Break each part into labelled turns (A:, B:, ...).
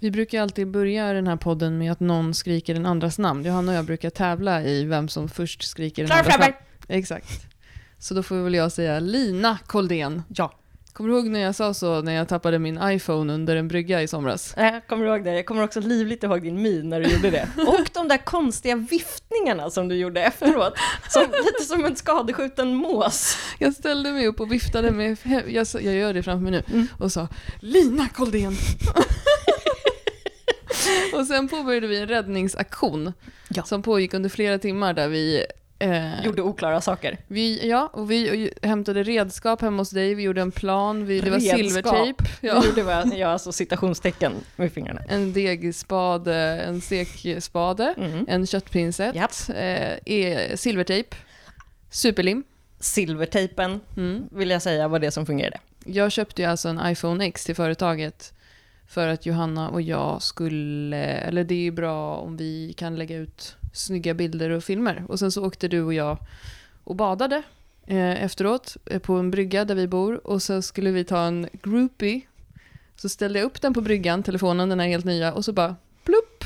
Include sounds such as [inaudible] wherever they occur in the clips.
A: Vi brukar alltid börja den här podden med att någon skriker den andras namn. Johanna och jag brukar tävla i vem som först skriker den andras namn. Exakt. Så då får väl jag säga Lina Koldén.
B: Ja.
A: Kommer du ihåg när jag sa så när jag tappade min iPhone under en brygga i somras?
B: Jag kommer ihåg det. Jag kommer också livligt ihåg din min när du gjorde det. [laughs] Och de där konstiga viftningarna som du gjorde efteråt. Som, lite som en skadeskjuten mås.
A: Jag ställde mig upp och viftade med, jag, jag gör det framför mig nu,
B: Mm.
A: och sa Lina Koldén. [laughs] [laughs] och sen påbörjade vi en räddningsaktion
B: Ja.
A: som pågick under flera timmar där vi eh,
B: Gjorde oklara saker.
A: Vi, ja, och vi hämtade redskap hemma hos dig, vi gjorde en plan, vi, det var
B: Redskap.
A: silvertejp. [laughs] Ja.
B: Ja. gjorde vad jag alltså citationstecken med fingrarna.
A: En degspade, en stekspade,
B: Mm.
A: en köttpinsett,
B: Japp.
A: eh, e- silvertejp, superlim.
B: Silvertejpen,
A: Mm.
B: vill jag säga, var det som fungerade.
A: Jag köpte ju alltså en iPhone X till företaget för att Johanna och jag skulle, eller det är ju bra om vi kan lägga ut snygga bilder och filmer. Och sen så åkte du och jag och badade eh, efteråt eh, på en brygga där vi bor och så skulle vi ta en groupie. Så ställde jag upp den på bryggan, telefonen, den här helt nya, och så bara plupp!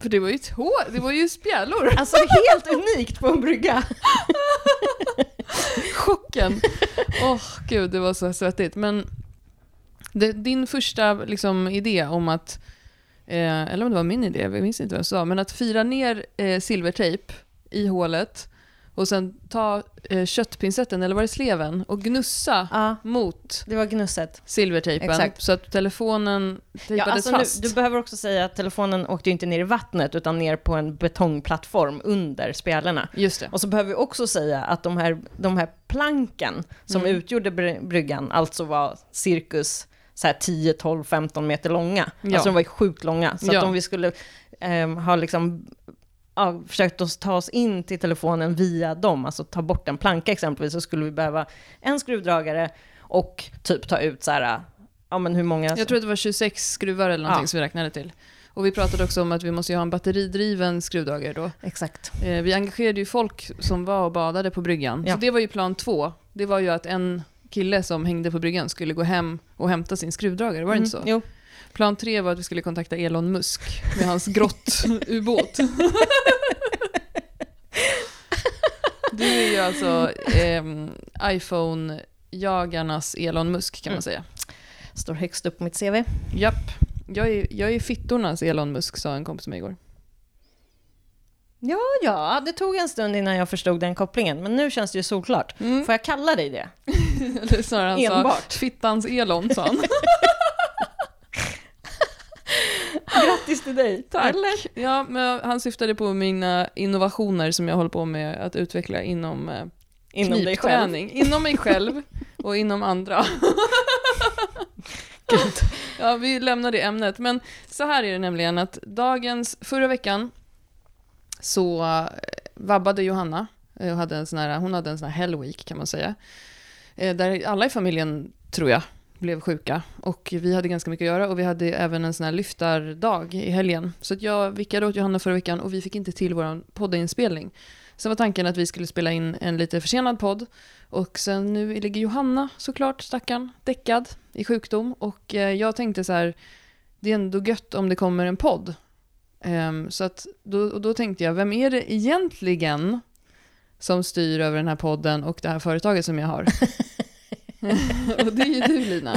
A: För det var ju två, det var ju spjälor.
B: Alltså helt unikt på en brygga. [laughs]
A: Chocken! Åh gud, det var så svettigt. Men det, din första liksom, idé om att, eh, eller om det var min idé, jag minns inte vad jag sa, men att fira ner eh, silvertejp i hålet och sen ta eh, köttpincetten, eller var det sleven, och gnussa
B: Ja,
A: mot
B: det var gnusset.
A: silvertejpen
B: Exakt.
A: så att telefonen
B: Ja,
A: tejpades
B: alltså nu,
A: fast.
B: du behöver också säga att telefonen åkte ju inte ner i vattnet utan ner på en betongplattform under spjälorna.
A: Just det.
B: Och så behöver vi också säga att de här, de här planken som
A: Mm.
B: utgjorde bry- bryggan alltså var cirkus så här 10, 12, 15 meter långa.
A: Ja.
B: Alltså de var ju sjukt långa. Så
A: Ja.
B: att om vi skulle ehm, ha liksom ja, försökt oss ta oss in till telefonen via dem, alltså ta bort en planka exempelvis, så skulle vi behöva en skruvdragare och typ ta ut så här, ja men hur många...
A: Jag tror att det var 26 skruvar eller någonting
B: Ja.
A: som vi räknade till. Och vi pratade också om att vi måste ju ha en batteridriven skruvdragare då.
B: Exakt.
A: Eh, vi engagerade ju folk som var och badade på bryggan.
B: Ja.
A: Så det var ju plan två. Det var ju att en kille som hängde på bryggan skulle gå hem och hämta sin skruvdragare, var det inte så?
B: Mm, Jo.
A: Plan tre var att vi skulle kontakta Elon Musk med hans grott-ubåt. [laughs] Du är ju alltså ehm, iPhone-jagarnas Elon Musk kan man
B: Mm.
A: säga.
B: Står högst upp på mitt CV.
A: Japp. Jag är, jag är fittornas Elon Musk, sa en kompis mig igår.
B: Ja, ja, det tog en stund innan jag förstod den kopplingen, men nu känns det ju solklart.
A: Mm.
B: Får jag kalla dig det? [laughs]
A: Eller snarare han
B: Enbart.
A: sa fittans Elon, sa han. [laughs]
B: Grattis till dig!
A: Tack.
B: Eller?
A: Ja, men han syftade på mina innovationer som jag håller på med att utveckla inom eh,
B: Inom dig själv.
A: Inom mig själv och inom andra. [laughs] ja, vi lämnar det ämnet. Men så här är det nämligen att dagens, förra veckan så eh, vabbade Johanna eh, och hade en sån här, hon hade en sån här hell week kan man säga. Eh, där alla i familjen, tror jag, blev sjuka. Och vi hade ganska mycket att göra och vi hade även en sån här lyftardag i helgen. Så att jag vickade åt Johanna förra veckan och vi fick inte till vår poddinspelning. Sen var tanken att vi skulle spela in en lite försenad podd. Och sen nu ligger Johanna såklart, stackarn, däckad i sjukdom. Och jag tänkte så här, det är ändå gött om det kommer en podd. Ehm, så att då, och då tänkte jag, vem är det egentligen som styr över den här podden och det här företaget som jag har? [laughs] och det är ju du Lina.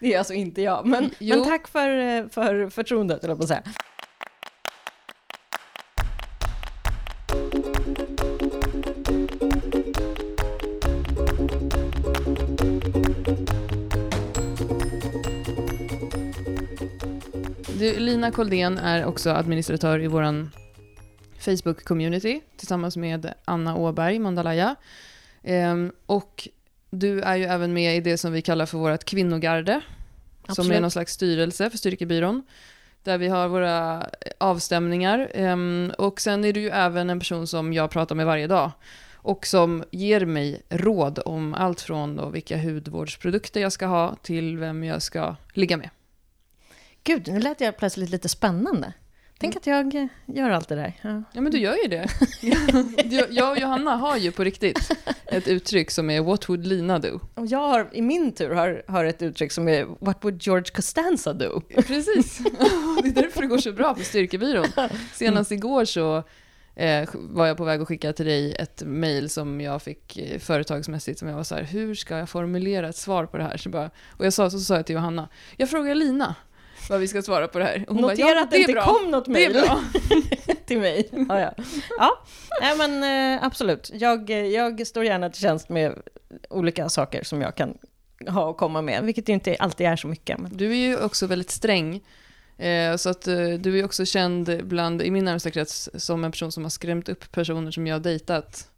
B: Det är alltså inte jag, men,
A: Jo.
B: men tack för, eh, för förtroendet, eller på att säga.
A: Du, Lina Koldén är också administratör i vår Facebook-community tillsammans med Anna Åberg, Mandalaya. Ehm, och du är ju även med i det som vi kallar för vårt kvinnogarde, som
B: Absolut.
A: är någon slags styrelse för Styrkebyrån, där vi har våra avstämningar. Ehm, och sen är du ju även en person som jag pratar med varje dag och som ger mig råd om allt från då vilka hudvårdsprodukter jag ska ha till vem jag ska ligga med.
B: Gud, nu lät jag plötsligt lite spännande. Tänk att jag eh, gör allt det där. Ja.
A: Ja, men du gör ju det. [laughs] Jag- och Johanna har ju på riktigt ett uttryck som är What would Lina do?
B: Och jag har i min tur har, har ett uttryck som är What would George Costanza do?
A: Precis. Det är därför det går så bra på Styrkebyrån. [laughs] Senast igår så eh, var jag på väg att skicka till dig ett mejl som jag fick eh, företagsmässigt som jag var så här, hur ska jag formulera ett svar på det här? Så bara, och jag sa, så sa jag till Johanna, jag frågar Lina vad vi ska svara på det här. Och hon
B: Notera
A: bara, ja,
B: att det inte
A: bra.
B: kom något mejl [laughs] till mig. Ja, ja. ja. Nej, men eh, absolut. Jag, eh, jag står gärna till tjänst med olika saker som jag kan ha och komma med, vilket inte alltid är så mycket. Men...
A: Du är ju också väldigt sträng. Eh, så att du är också känd bland, i min närmsta krets som en person som har skrämt upp personer som jag har dejtat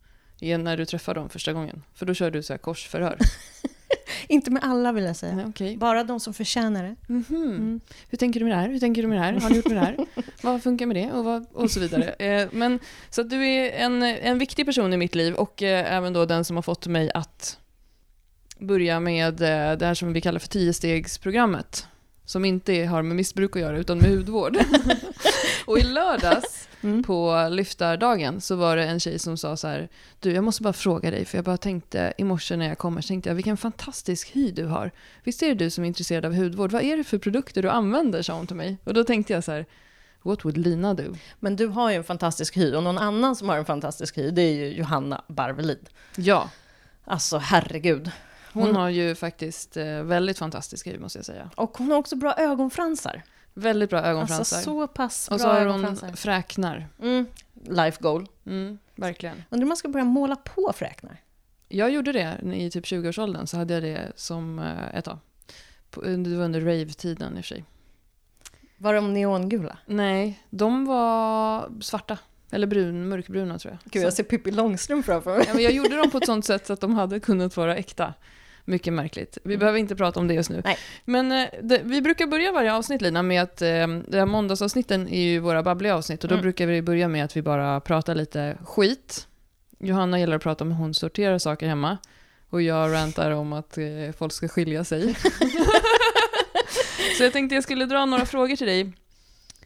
A: när du träffar dem första gången. För då kör du så här korsförhör. [laughs] [laughs]
B: Inte med alla vill jag säga.
A: Okej.
B: Bara de som förtjänar det.
A: Mhm.
B: Mm.
A: Hur tänker du med det här? Hur tänker du med det här? Har ni gjort med det här? [laughs] vad funkar med det? Och, vad, och så vidare. Eh, men, så du är en, en viktig person i mitt liv och eh, även då den som har fått mig att börja med eh, det här som vi kallar för tiostegsprogrammet. Som inte har med missbruk att göra utan med hudvård. [laughs] och i lördags
B: Mm.
A: på lyftardagen så var det en tjej som sa så här, du jag måste bara fråga dig för jag bara tänkte i morse när jag kommer så tänkte jag vilken fantastisk hy du har. Visst är det du som är intresserad av hudvård? Vad är det för produkter du använder? sa hon till mig. Och då tänkte jag så här, what would Lina do?
B: Men du har ju en fantastisk hy och någon annan som har en fantastisk hy det är ju Johanna Barvelid.
A: Ja,
B: Alltså herregud.
A: hon
B: Hon-
A: har ju faktiskt eh, väldigt fantastisk hy måste jag säga.
B: Och hon har också bra ögonfransar.
A: Väldigt bra ögonfransar.
B: Alltså så pass bra
A: och så har hon fräknar.
B: Mm. Life goal.
A: Mm, verkligen.
B: Undrar om man ska börja måla på fräknar?
A: Jag gjorde det i typ 20-årsåldern så hade jag det som eh, ett tag. Det var under rave-tiden i och för sig.
B: Var de neongula?
A: Nej, de var svarta. Eller brun, mörkbruna tror jag.
B: Gud, jag ser Pippi Långstrump framför mig.
A: ja, men jag gjorde dem på ett sånt sätt så att de hade kunnat vara äkta. Mycket märkligt. Vi behöver inte prata om det just nu.
B: Nej.
A: Men eh, det, vi brukar börja varje avsnitt Lina med att eh, det här måndagsavsnitten är ju våra babbliga avsnitt och då
B: Mm.
A: brukar vi börja med att vi bara pratar lite skit. Johanna gillar att prata om hur hon sorterar saker hemma och jag rantar om att eh, folk ska skilja sig. [laughs] Så jag tänkte jag skulle dra några frågor till dig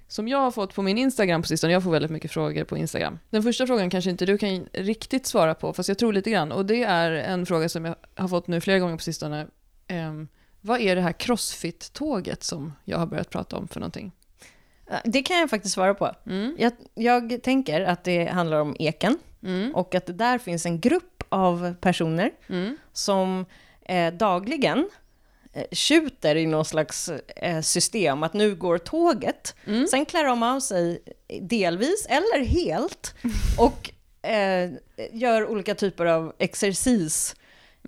A: som jag har fått på min Instagram på sistone. Jag får väldigt mycket frågor på Instagram. Den första frågan kanske inte du kan riktigt svara på, fast jag tror lite grann. Och det är en fråga som jag har fått nu flera gånger på sistone. Ehm, vad är det här crossfit-tåget som jag har börjat prata om för någonting?
B: Det kan jag faktiskt svara på.
A: Mm.
B: Jag, jag tänker att det handlar om eken
A: Mm.
B: och att det där finns en grupp av personer
A: Mm.
B: som eh, dagligen tjuter i någon slags eh, system att nu går tåget.
A: Mm.
B: Sen klär de av sig delvis eller helt [laughs] och eh, gör olika typer av exercis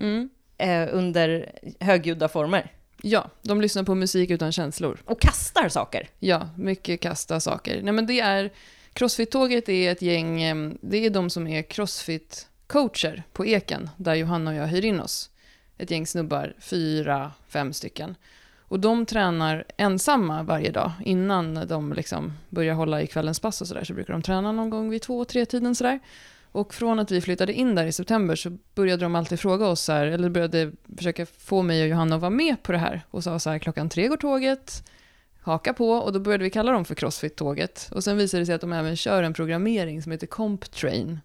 A: Mm.
B: eh, under högljudda former.
A: Ja, de lyssnar på musik utan känslor.
B: Och kastar saker.
A: Ja, mycket kasta saker. Nej men det är, Crossfit-tåget är ett gäng, em, det är de som är Crossfit-coacher på Eken, där Johanna och jag hyr in oss. Ett gäng snubbar, fyra, fem stycken. Och de tränar ensamma varje dag innan de liksom börjar hålla i kvällens pass och sådär. Så brukar de träna någon gång vid två, tre tiden sådär. Och från att vi flyttade in där i september så började de alltid fråga oss så här, eller började försöka få mig och Johanna att vara med på det här. Och sa så här, klockan tre går tåget, haka på och då började vi kalla dem för Crossfit-tåget. Och sen visade det sig att de även kör en programmering som heter CompTrain.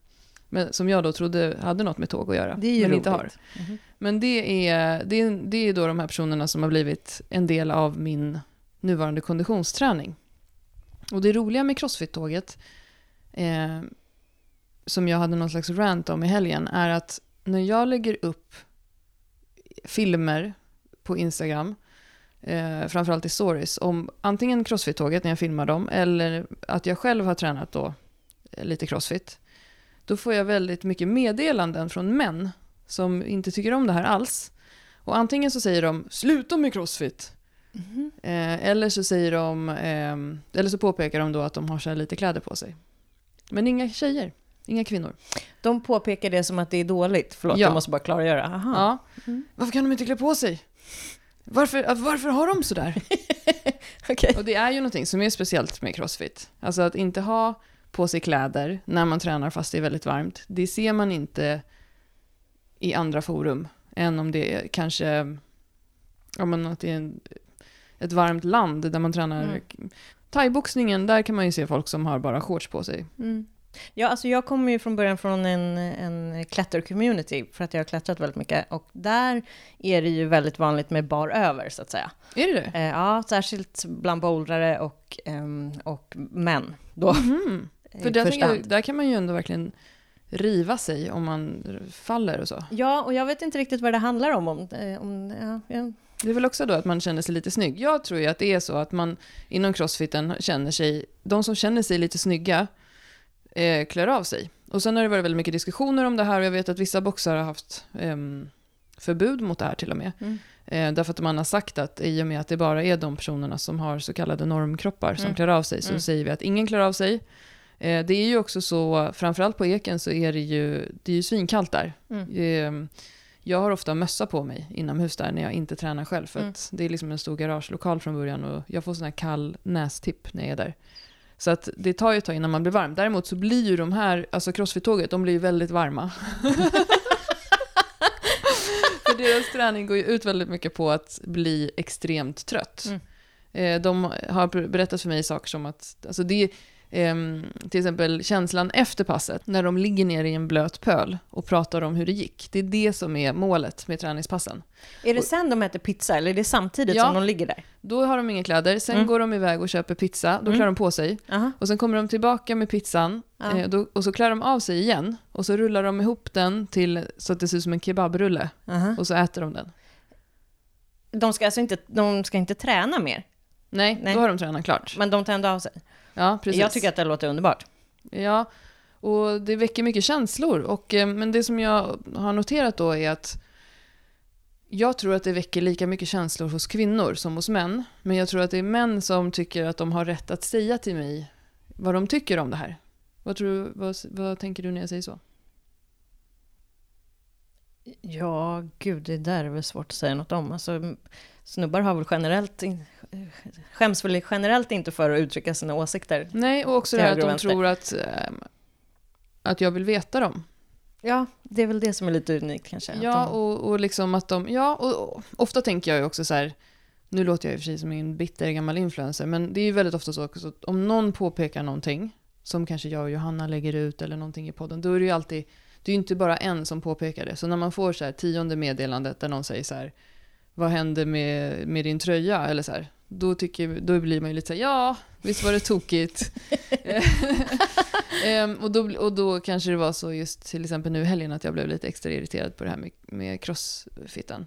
A: Men, som jag då trodde hade något med tåg att göra,
B: Det är ju
A: men
B: roligt.
A: inte har.
B: Mhm.
A: Men det är, det, är, det är då de här personerna som har blivit en del av min nuvarande konditionsträning. Och det roliga med Crossfit-tåget, eh, som jag hade någon slags rant om i helgen, är att när jag lägger upp filmer på Instagram, eh, framförallt i stories, om antingen Crossfit-tåget när jag filmar dem, eller att jag själv har tränat då eh, lite Crossfit, då får jag väldigt mycket meddelanden från män som inte tycker om det här alls. Och antingen så säger de “sluta med crossfit” eh, eller så säger de, eh, eller så påpekar de då att de har så här lite kläder på sig. Men inga tjejer, inga kvinnor.
B: De påpekar det som att det är dåligt. Förlåt,
A: Ja.
B: jag måste bara klargöra. Aha.
A: Ja.
B: Mm.
A: Varför kan de inte klä på sig? Varför, varför har de sådär? [laughs]
B: Okej.
A: Och det är ju någonting som är speciellt med crossfit. Alltså att inte ha på sig kläder när man tränar fast det är väldigt varmt. Det ser man inte i andra forum än om det är kanske ja, men att det är en, ett varmt land där man tränar
B: Mm.
A: Thaiboxningen, där kan man ju se folk som har bara shorts på sig.
B: Mm. Ja, alltså jag kommer ju från början från en, en klättercommunity för att jag har klättrat väldigt mycket och där är det ju väldigt vanligt med bar över så att säga.
A: Är det det?
B: Eh, ja, särskilt bland bouldrare och, ehm, och män då. I [laughs]
A: För där, jag, där kan man ju ändå verkligen riva sig om man faller och så.
B: Ja, och jag vet inte riktigt vad det handlar om. om, eh, om ja, ja.
A: Det är väl också då att man känner sig lite snygg. Jag tror ju att det är så att man inom crossfiten känner sig, de som känner sig lite snygga eh, klär av sig. Och sen har det varit väldigt mycket diskussioner om det här och jag vet att vissa boxare har haft ehm, förbud mot det här till och med.
B: Mm.
A: Eh, därför att man har sagt att i och med att det bara är de personerna som har så kallade normkroppar som
B: Mm.
A: klär av sig så
B: Mm.
A: säger vi att ingen klär av sig. Eh, det är ju också så, framförallt på eken så är det ju, det är ju svinkallt där.
B: Mm.
A: Eh, jag har ofta mössa på mig inomhus där när jag inte tränar själv. För
B: Mm.
A: det är liksom en stor garagelokal från början och jag får sån här kall nästipp när jag är där. Så att det tar ju ett tag innan man blir varm. Däremot så blir ju de här, alltså crossfit-tåget, de blir ju väldigt varma. [laughs] För deras träning går ju ut väldigt mycket på att bli extremt trött.
B: Mm.
A: Eh, De har berättat för mig saker som att, alltså det ehm, till exempel känslan efter passet, när de ligger ner i en blöt pöl och pratar om hur det gick. Det är det som är målet med träningspassen.
B: Är det sen de äter pizza eller är det samtidigt
A: Ja.
B: som de ligger där?
A: Då har de inga kläder, sen
B: Mm.
A: går de iväg och köper pizza, då
B: Mm.
A: klär de på sig.
B: Aha.
A: Och sen kommer de tillbaka med pizzan
B: Ja.
A: eh, då, och så klär de av sig igen. Och så rullar de ihop den till så att det ser ut som en kebabrulle.
B: Aha.
A: Och så äter de den.
B: De ska alltså inte, de ska inte träna mer,
A: Nej,
B: Nej.
A: då har de tränat klart.
B: men de tar ändå av sig.
A: Ja, precis.
B: Jag tycker att det låter underbart.
A: Ja, och det väcker mycket känslor. Och, eh, men det som jag har noterat då är att jag tror att det väcker lika mycket känslor hos kvinnor som hos män. Men jag tror att det är män som tycker att de har rätt att säga till mig vad de tycker om det här. Vad, tror, vad, vad tänker du när jag säger så?
B: Ja, gud, det där är väl svårt att säga något om. Alltså, snubbar har väl generellt, in, skäms väl generellt inte för att uttrycka sina åsikter.
A: Nej, och också det här att de
B: vänster.
A: tror att, ehm, att jag vill veta dem.
B: Ja, det är väl det som är lite unikt kanske.
A: Ja,
B: de,
A: och, och liksom att de, ja, och, och ofta tänker jag ju också så här, nu låter jag i och för sig som en bitter gammal influencer, men det är ju väldigt ofta så också att om någon påpekar någonting, som kanske jag och Johanna lägger ut eller någonting i podden, då är det ju alltid, det är ju inte bara en som påpekar det. Så när man får så här tionde meddelandet där någon säger så här, vad hände med, med din tröja? Eller så här, då, tycker, då blir man ju lite så här, ja, visst var det tokigt. [laughs] Ehm, och, då, och då kanske det var så just till exempel nu i helgen att jag blev lite extra irriterad på det här med, med crossfiten.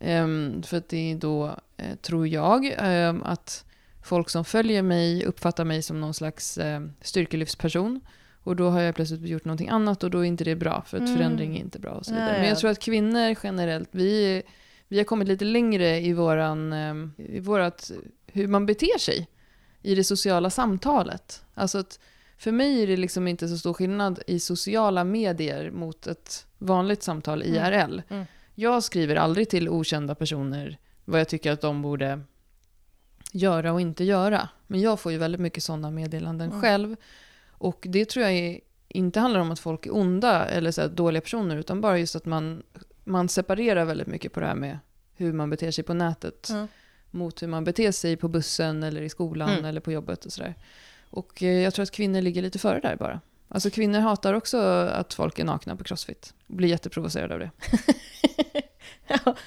A: Ehm, för att det är då, eh, tror jag, ehm, att folk som följer mig uppfattar mig som någon slags eh, styrkelyftsperson. Och då har jag plötsligt gjort någonting annat och då är inte det bra, för att
B: Mm.
A: förändring är inte bra och så vidare. Men jag
B: ja.
A: tror att kvinnor generellt, vi, vi har kommit lite längre i våran, ehm, i vårat, hur man beter sig i det sociala samtalet. Alltså att för mig är det liksom inte så stor skillnad i sociala medier mot ett vanligt samtal
B: Mm.
A: IRL.
B: Mm.
A: Jag skriver aldrig till okända personer vad jag tycker att de borde göra och inte göra. Men jag får ju väldigt mycket sådana meddelanden
B: Mm.
A: själv. Och det tror jag är, inte handlar om att folk är onda eller så dåliga personer, utan bara just att man, man separerar väldigt mycket på det här med hur man beter sig på nätet
B: Ja.
A: mot hur man beter sig på bussen eller i skolan
B: Mm.
A: eller på jobbet och sådär. Och eh, jag tror att kvinnor ligger lite före där bara. Alltså kvinnor hatar också att folk är nakna på crossfit. Blir jätteprovocerade av det. [laughs]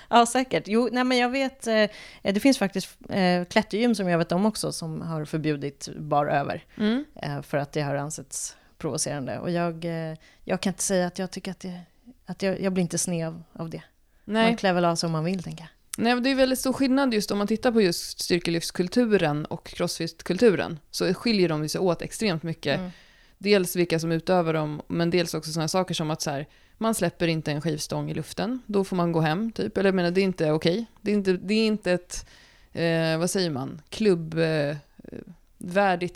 B: ja, säkert. Jo, nej, men jag vet, eh, det finns faktiskt eh, klättergym som jag vet om också som har förbjudit bar över.
A: Mm.
B: eh, för att det har ansetts provocerande. Och jag, eh, jag kan inte säga att jag tycker att, det, att jag, jag blir inte sned av det.
A: Nej.
B: Man klär väl av sig om man vill, tänker jag.
A: Nej, det är väldigt stor skillnad just om man tittar på just styrkelyftskulturen och crossfit-kulturen. Så skiljer de sig åt extremt mycket.
B: Mm.
A: Dels vilka som utövar dem, men dels också sådana saker som att så här, man släpper inte en skivstång i luften, då får man gå hem, typ. Eller jag menar, det är inte okej. Det, är inte, det är inte ett, eh, vad säger man, klubbvärdigt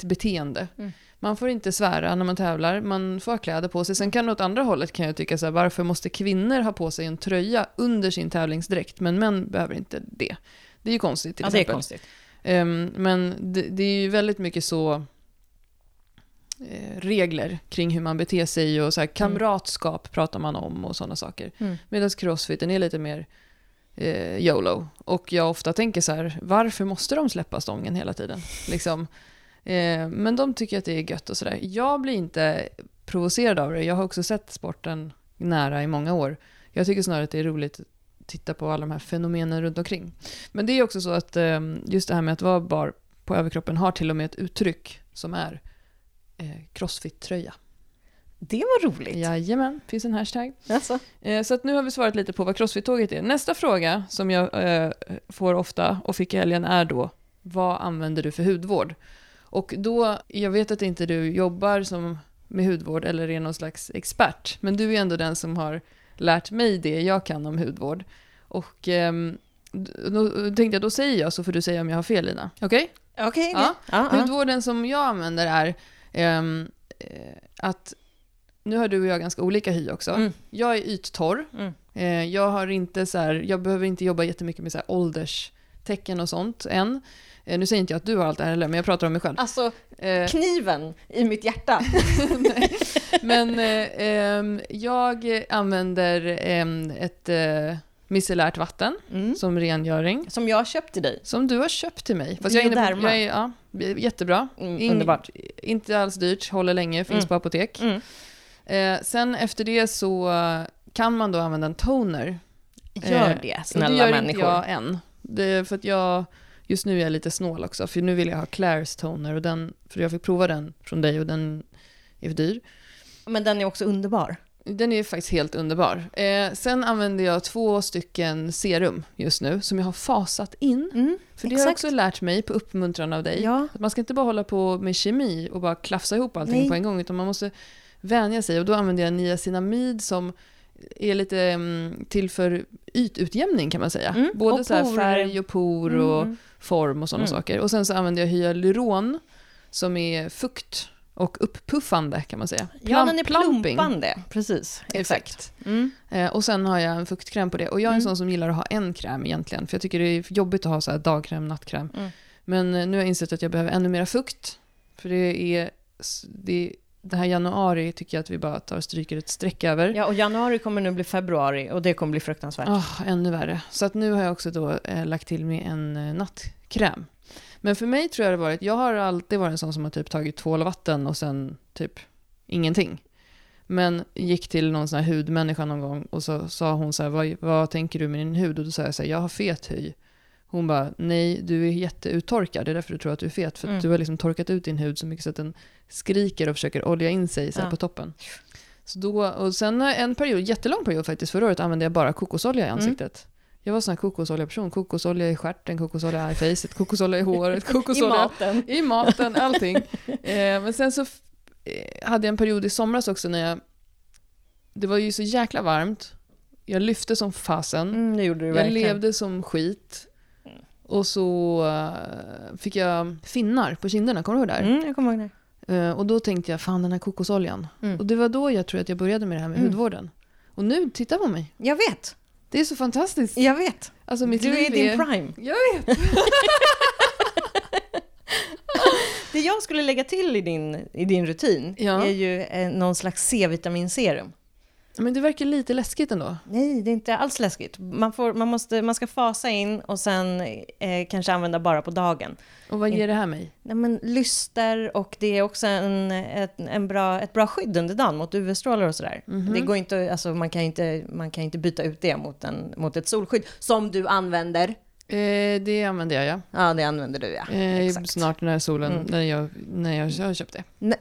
A: beteende.
B: Mm.
A: Man får inte svära när man tävlar, man får ha kläder på sig. Sen kan det åt andra hållet kan jag tycka så här, varför måste kvinnor ha på sig en tröja under sin tävlingsdräkt, men män behöver inte det. Det är ju konstigt till
B: Ja, det är
A: exempel.
B: konstigt.
A: Ehm, men det, det är ju väldigt mycket så eh, regler kring hur man beter sig och så här, kamratskap pratar man om och sådana saker.
B: Mm.
A: Medan crossfiten är lite mer eh, YOLO. Och jag ofta tänker så här, varför måste de släppa stången hela tiden? Liksom, Eh, men de tycker att det är gött och sådär. Jag blir inte provocerad av det. Jag har också sett sporten nära i många år. Jag tycker snarare att det är roligt att titta på alla de här fenomenen runt omkring. Men det är också så att eh, just det här med att vara bar på överkroppen har till och med ett uttryck som är eh, crossfit-tröja.
B: Det var roligt.
A: Jajamän, finns en hashtag.
B: Alltså.
A: Eh, Så att nu har vi svarat lite på vad crossfit-tåget är. Nästa fråga som jag eh, får ofta och fick i helgen är då, vad använder du för hudvård? Och då, jag vet att inte du jobbar som med hudvård eller är någon slags expert, men du är ändå den som har lärt mig det jag kan om hudvård. Och ehm, då tänkte jag, då säger jag så får du säga om jag har fel Lina. Okej?
B: Okej.
A: Ja.
B: Ja, ja.
A: Hudvården som jag använder är eh, att, nu har du och jag ganska olika hy också.
B: Mm.
A: Jag är yttorr.
B: Mm.
A: Eh, jag har inte så här, jag behöver inte jobba jättemycket med så här ålderstecken och sånt än. Eh, nu säger inte jag att du har allt det här heller, men jag pratar om mig själv.
B: Alltså,
A: Eh,
B: kniven i mitt hjärta. [laughs]
A: Men eh, ehm, jag använder ehm, ett eh, micellärt vatten
B: Mm.
A: som rengöring.
B: Som jag har köpt till dig.
A: Som du har köpt till mig. Fast jag är på, jag är, ja, jättebra.
B: Mm,
A: Ing-
B: underbart.
A: Inte alls dyrt, håller länge, finns
B: Mm.
A: på apotek.
B: Mm.
A: Eh, sen efter det så eh, kan man då använda en toner.
B: Gör
A: Eh,
B: det,
A: och
B: snälla
A: det gör
B: människor.
A: inte jag än. Det för att jag, just nu är jag lite snål också, för nu vill jag ha Clairs toner, och den, för jag fick prova den från dig och den är för dyr.
B: Men den är också underbar.
A: Den är faktiskt helt underbar. Eh, sen använder jag två stycken serum just nu, som jag har fasat in.
B: Mm,
A: För det har jag också lärt mig på uppmuntran av dig.
B: Ja.
A: Att man ska inte bara hålla på med kemi och bara klafsa ihop allting
B: Nej.
A: på en gång, utan man måste vänja sig. Och då använder jag niacinamid som är lite mm, till för ytutjämning kan man säga.
B: Mm,
A: Både
B: och
A: så här färg och por och
B: Mm.
A: form och sådana
B: Mm.
A: saker. Och sen så använder jag hyaluron som är fukt och upppuffande kan man säga.
B: Ja, den är
A: plumping.
B: plumpande. Precis.
A: Exakt.
B: Mm.
A: Eh, och sen har jag en fuktkräm på det. Och jag är en
B: Mm.
A: sån som gillar att ha en kräm egentligen. För jag tycker det är jobbigt att ha så här dagkräm, nattkräm.
B: Mm.
A: Men eh, nu har jag insett att jag behöver ännu mera fukt. För det är... Det, det här januari tycker jag att vi bara tar och stryker ett streck över.
B: Ja, och januari kommer nu bli februari och det kommer bli fruktansvärt.
A: Ah, ännu värre. Så att nu har jag också då eh, lagt till med en eh, nattkräm. Men för mig tror jag det varit, jag har alltid varit en sån som har typ tagit tvål och vatten och sen typ ingenting. Men gick till någon sån här hudmänniska någon gång och så sa hon så här, vad, vad tänker du med din hud? Och då sa jag så här, jag har fet hy. Hon bara, nej du är jätteuttorkad, det är därför du tror att du är fet. För
B: Mm.
A: du har liksom torkat ut din hud så mycket så att den skriker och försöker olja in sig så
B: Ja.
A: på toppen. Så då, och sen en period, jättelång period faktiskt, förra året använde jag bara kokosolja i
B: Mm.
A: Jag var sån här kokosolja-person. Kokosolja i stjärten, kokosolja i facet, kokosolja i håret, [laughs]
B: I
A: kokosolja
B: maten.
A: i maten, allting. [laughs] eh, men sen så eh, hade jag en period i somras också när jag... Det var ju så jäkla varmt. Jag lyfte som fasen.
B: Mm, det gjorde du
A: jag
B: verkligen.
A: levde som skit.
B: Mm.
A: Och så eh, fick jag finnar på kinderna, kommer du ihåg det? här?
B: Mm, jag kommer ihåg det.
A: Eh, och då tänkte jag, fan den här kokosoljan.
B: Mm.
A: Och det var då jag tror att jag började med det här med
B: Mm.
A: hudvården. Och nu, titta på mig.
B: Jag vet.
A: Det är så fantastiskt.
B: Jag vet.
A: Alltså mitt
B: du är din prime.
A: Jag vet. [laughs]
B: Det jag skulle lägga till i din, i din rutin
A: Ja.
B: är ju eh, någon slags C-vitaminserum.
A: Men det verkar lite läskigt ändå.
B: Nej, det är inte alls läskigt. Man, får, man, måste, man ska fasa in och sen eh, kanske använda bara på dagen.
A: Och vad ger det här mig?
B: Nej, men lyster och det är också en, ett, en bra, ett bra skydd under dagen mot UV-strålar och sådär. Det går inte, alltså, man, kan inte, man kan inte byta ut det mot, en, mot ett solskydd som du använder.
A: Eh, det använder jag ja.
B: Ja, det använder du ja.
A: Eh,
B: Exakt.
A: snart när solen,
B: Mm.
A: när, jag, när jag, jag har köpt det. [laughs]
B: Nej.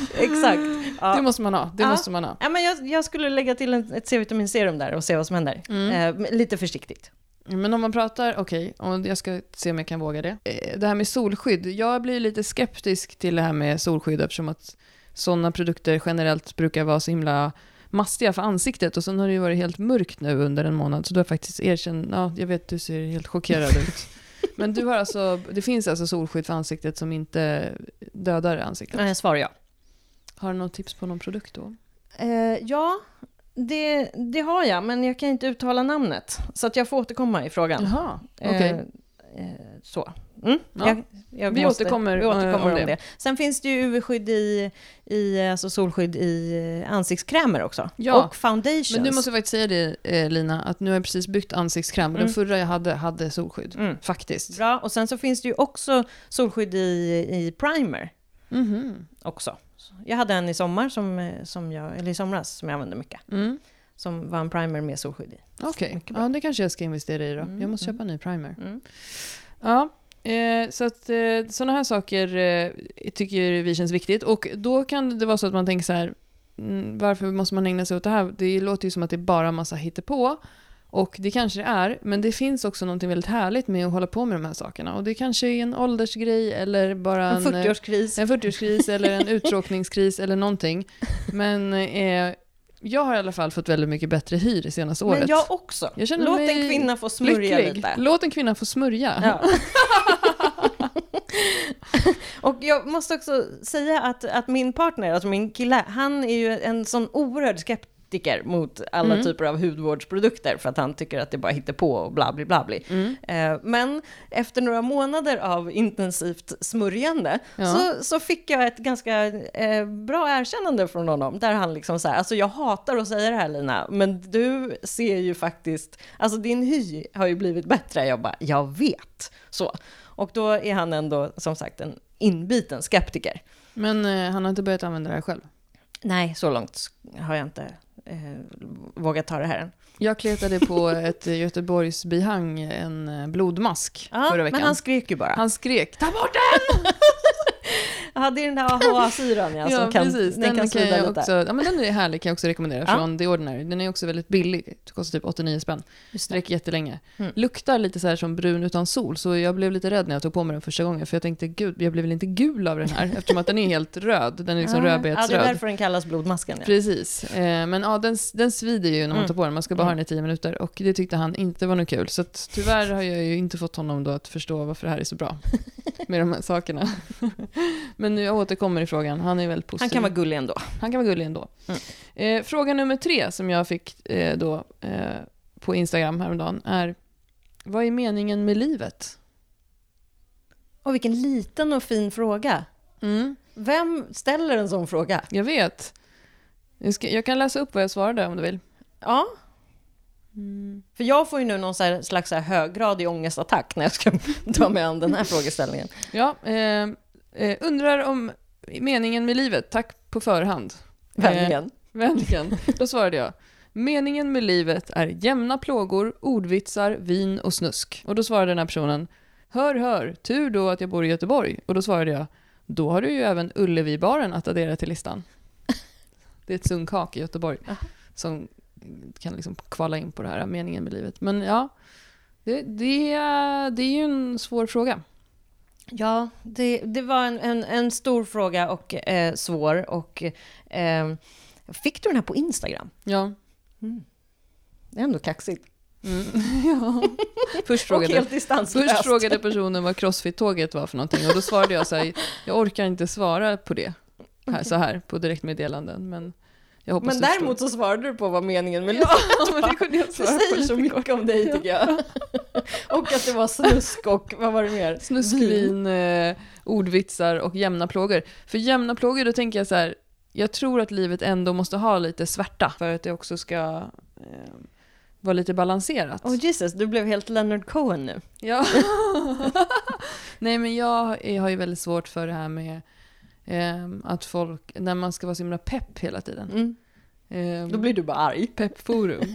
B: [laughs] Exakt. Ja.
A: Det måste man ha. Det
B: Ja.
A: måste man ha.
B: Ja, men jag, jag skulle lägga till en, ett C-vitaminserum där och se vad som händer.
A: Mm.
B: Eh, lite försiktigt.
A: Men om man pratar, okej, om jag ska se om jag kan våga det. Eh, Det här med solskydd, jag blir lite skeptisk till det här med solskydd eftersom att sådana produkter generellt brukar vara så himla mastiga för ansiktet och sen har det ju varit helt mörkt nu under en månad så då har faktiskt erkänt, ja jag vet du ser helt chockerad ut. [laughs] Men du har alltså, det finns alltså solskydd för ansiktet som inte dödar ansiktet.
B: Nej, svar ja.
A: Har du något tips på någon produkt då?
B: Eh, ja, det, det har jag, men jag kan inte uttala namnet. Så att jag får återkomma i frågan.
A: Jaha.
B: Eh, eh, så. Mm,
A: Ja.
B: jag, jag
A: Vi återkommer,
B: vi återkommer
A: eh, om det.
B: det. Sen finns det ju UV-skydd i, i alltså solskydd i eh, ansiktskrämer också.
A: Ja.
B: Och foundations.
A: Men du måste faktiskt säga det, Lina, att nu har jag precis byggt ansiktskräm. Den
B: Mm.
A: förra jag hade, hade solskydd.
B: Mm.
A: Faktiskt.
B: Bra, och sen så finns det ju också solskydd i, i primer
A: Mhm.
B: också. Jag hade en i sommar, som, eh, som jag, eller i somras, som jag använde mycket.
A: Mm.
B: Som var en primer med solskydd i.
A: Okej,
B: bra.
A: ja, det kanske jag ska investera i då.
B: Mm,
A: Jag måste
B: mm.
A: köpa en ny primer.
B: Mm.
A: Ja, eh, så att eh, sådana här saker eh, tycker vi känns viktigt. Och då kan det vara så att man tänker så här, mm, varför måste man ägna sig åt det här? Det låter ju som att det är bara massa hittepå. Och det kanske det är, men det finns också något väldigt härligt med att hålla på med de här sakerna. Och det kanske är en åldersgrej eller bara
B: En
A: en... eh,
B: 40-årskris.
A: En 40-årskris eller en uttråkningskris eller någonting. Men eh, jag har i alla fall fått väldigt mycket bättre hy det senaste året.
B: Men jag också.
A: Jag
B: Låt en kvinna få smörja
A: Lycklig.
B: lite.
A: Låt en kvinna få smörja.
B: Ja. [laughs] och jag måste också säga att, att min partner, alltså min kille, han är ju en sån oerhörd skeptiker mot alla
A: Mm.
B: typer av hudvårdsprodukter för att han tycker att det bara hittar på och bla bla bla. bli.
A: Mm.
B: Eh, Men efter några månader av intensivt smörjande
A: Ja.
B: så, så fick jag ett ganska eh, bra erkännande från honom. Där han liksom så här, alltså jag hatar att säga det här Lina, men du ser ju faktiskt, alltså din hy har ju blivit bättre. Jag bara, jag vet. Så. Och då är han ändå som sagt en inbiten skeptiker.
A: Men eh, han har inte börjat använda det här själv.
B: Nej, så långt har jag inte eh, vågat ta det här än.
A: Jag kletade på ett eh, Göteborgs bihang, en eh, blodmask förra veckan.
B: men han skrek ju bara.
A: Han skrek “ta bort den!” [laughs] [laughs]
B: Ja, det är den där AHA-syran [laughs] ja, som kan,
A: precis.
B: den kan svida
A: jag
B: lite.
A: också, ja, men den är härlig, kan jag också rekommendera,
B: Ja.
A: från The Ordinary. Den är också väldigt billig, kostar typ 89 spänn.
B: Just
A: Det räcker jättelänge.
B: Mm.
A: Luktar lite så här som brun utan sol, så jag blev lite rädd när jag tog på mig den första gången, för jag tänkte gud, jag blev väl inte gul av den här, [laughs] eftersom att den är helt röd. Den är liksom
B: Ja,
A: rödbetsröd.
B: Ja, det är därför den kallas blodmasken. Ja.
A: Precis. Eh, men ja, den, den svider ju när man
B: Mm.
A: tar på den. Man ska bara ha
B: Mm.
A: den i tio minuter. Och det tyckte han inte var något kul. Så att, tyvärr har jag ju inte fått honom då att förstå varför det här är så bra. Med de här sakerna. men nu jag återkommer i frågan. Han är väldigt positiv.
B: Han kan vara gullig ändå.
A: Han kan vara gullig ändå.
B: Mm.
A: Eh, fråga nummer tre som jag fick eh, då eh, på Instagram häromdagen är Vad är meningen med livet?
B: Och vilken liten och fin fråga.
A: Mm,
B: Vem ställer en sån fråga?
A: jag vet. Jag, ska, jag kan läsa upp vad jag svarade om du vill.
B: Ja. För jag får ju nu någon så här, slags så här höggradig ångestattack när jag ska [laughs] ta mig an den här frågeställningen.
A: Ja, eh, eh, undrar om meningen med livet. Tack på förhand.
B: Vänligen.
A: Eh, vänligen. Då svarade jag. Meningen med livet är jämna plågor, ordvitsar, vin och snusk. Och då svarade den här personen. Hör, hör, tur då att jag bor i Göteborg. Och då svarade jag. Då har du ju även Ullevibaren att addera till listan. [laughs] Det är ett sunkak i Göteborg som kan liksom kvala in på det här, meningen med livet. Men ja, det, det, är- det är ju en svår fråga.
B: Ja, det, det var en, en, en stor fråga och eh, svår. Och, eh, fick du den här på Instagram?
A: Ja.
B: Det är ändå kaxigt.
A: Mm. [laughs] ja. Först, frågade, först frågade personen vad crossfit-tåget var för någonting och då svarade jag så här, jag orkar inte svara på det här, så här på direktmeddelanden, men
B: Men däremot så svarade du på vad meningen med livet.
A: Ja, men [laughs] det kunde jag
B: Det
A: svara på
B: säger så mycket om dig tycker jag. [laughs] och att det var snusk och vad var det mer?
A: Snuskvin, eh, ordvitsar och jämna plågor. För jämna plågor, då tänker jag så här, jag tror att livet ändå måste ha lite svärta för att det också ska eh, vara lite balanserat.
B: Oh Jesus, du blev helt Leonard Cohen nu.
A: Ja. [laughs] Nej, men jag är, har ju väldigt svårt för det här med att folk, när man ska vara så himla pepp hela tiden.
B: Mm.
A: Ehm,
B: Då blir du bara arg.
A: Peppforum. [laughs]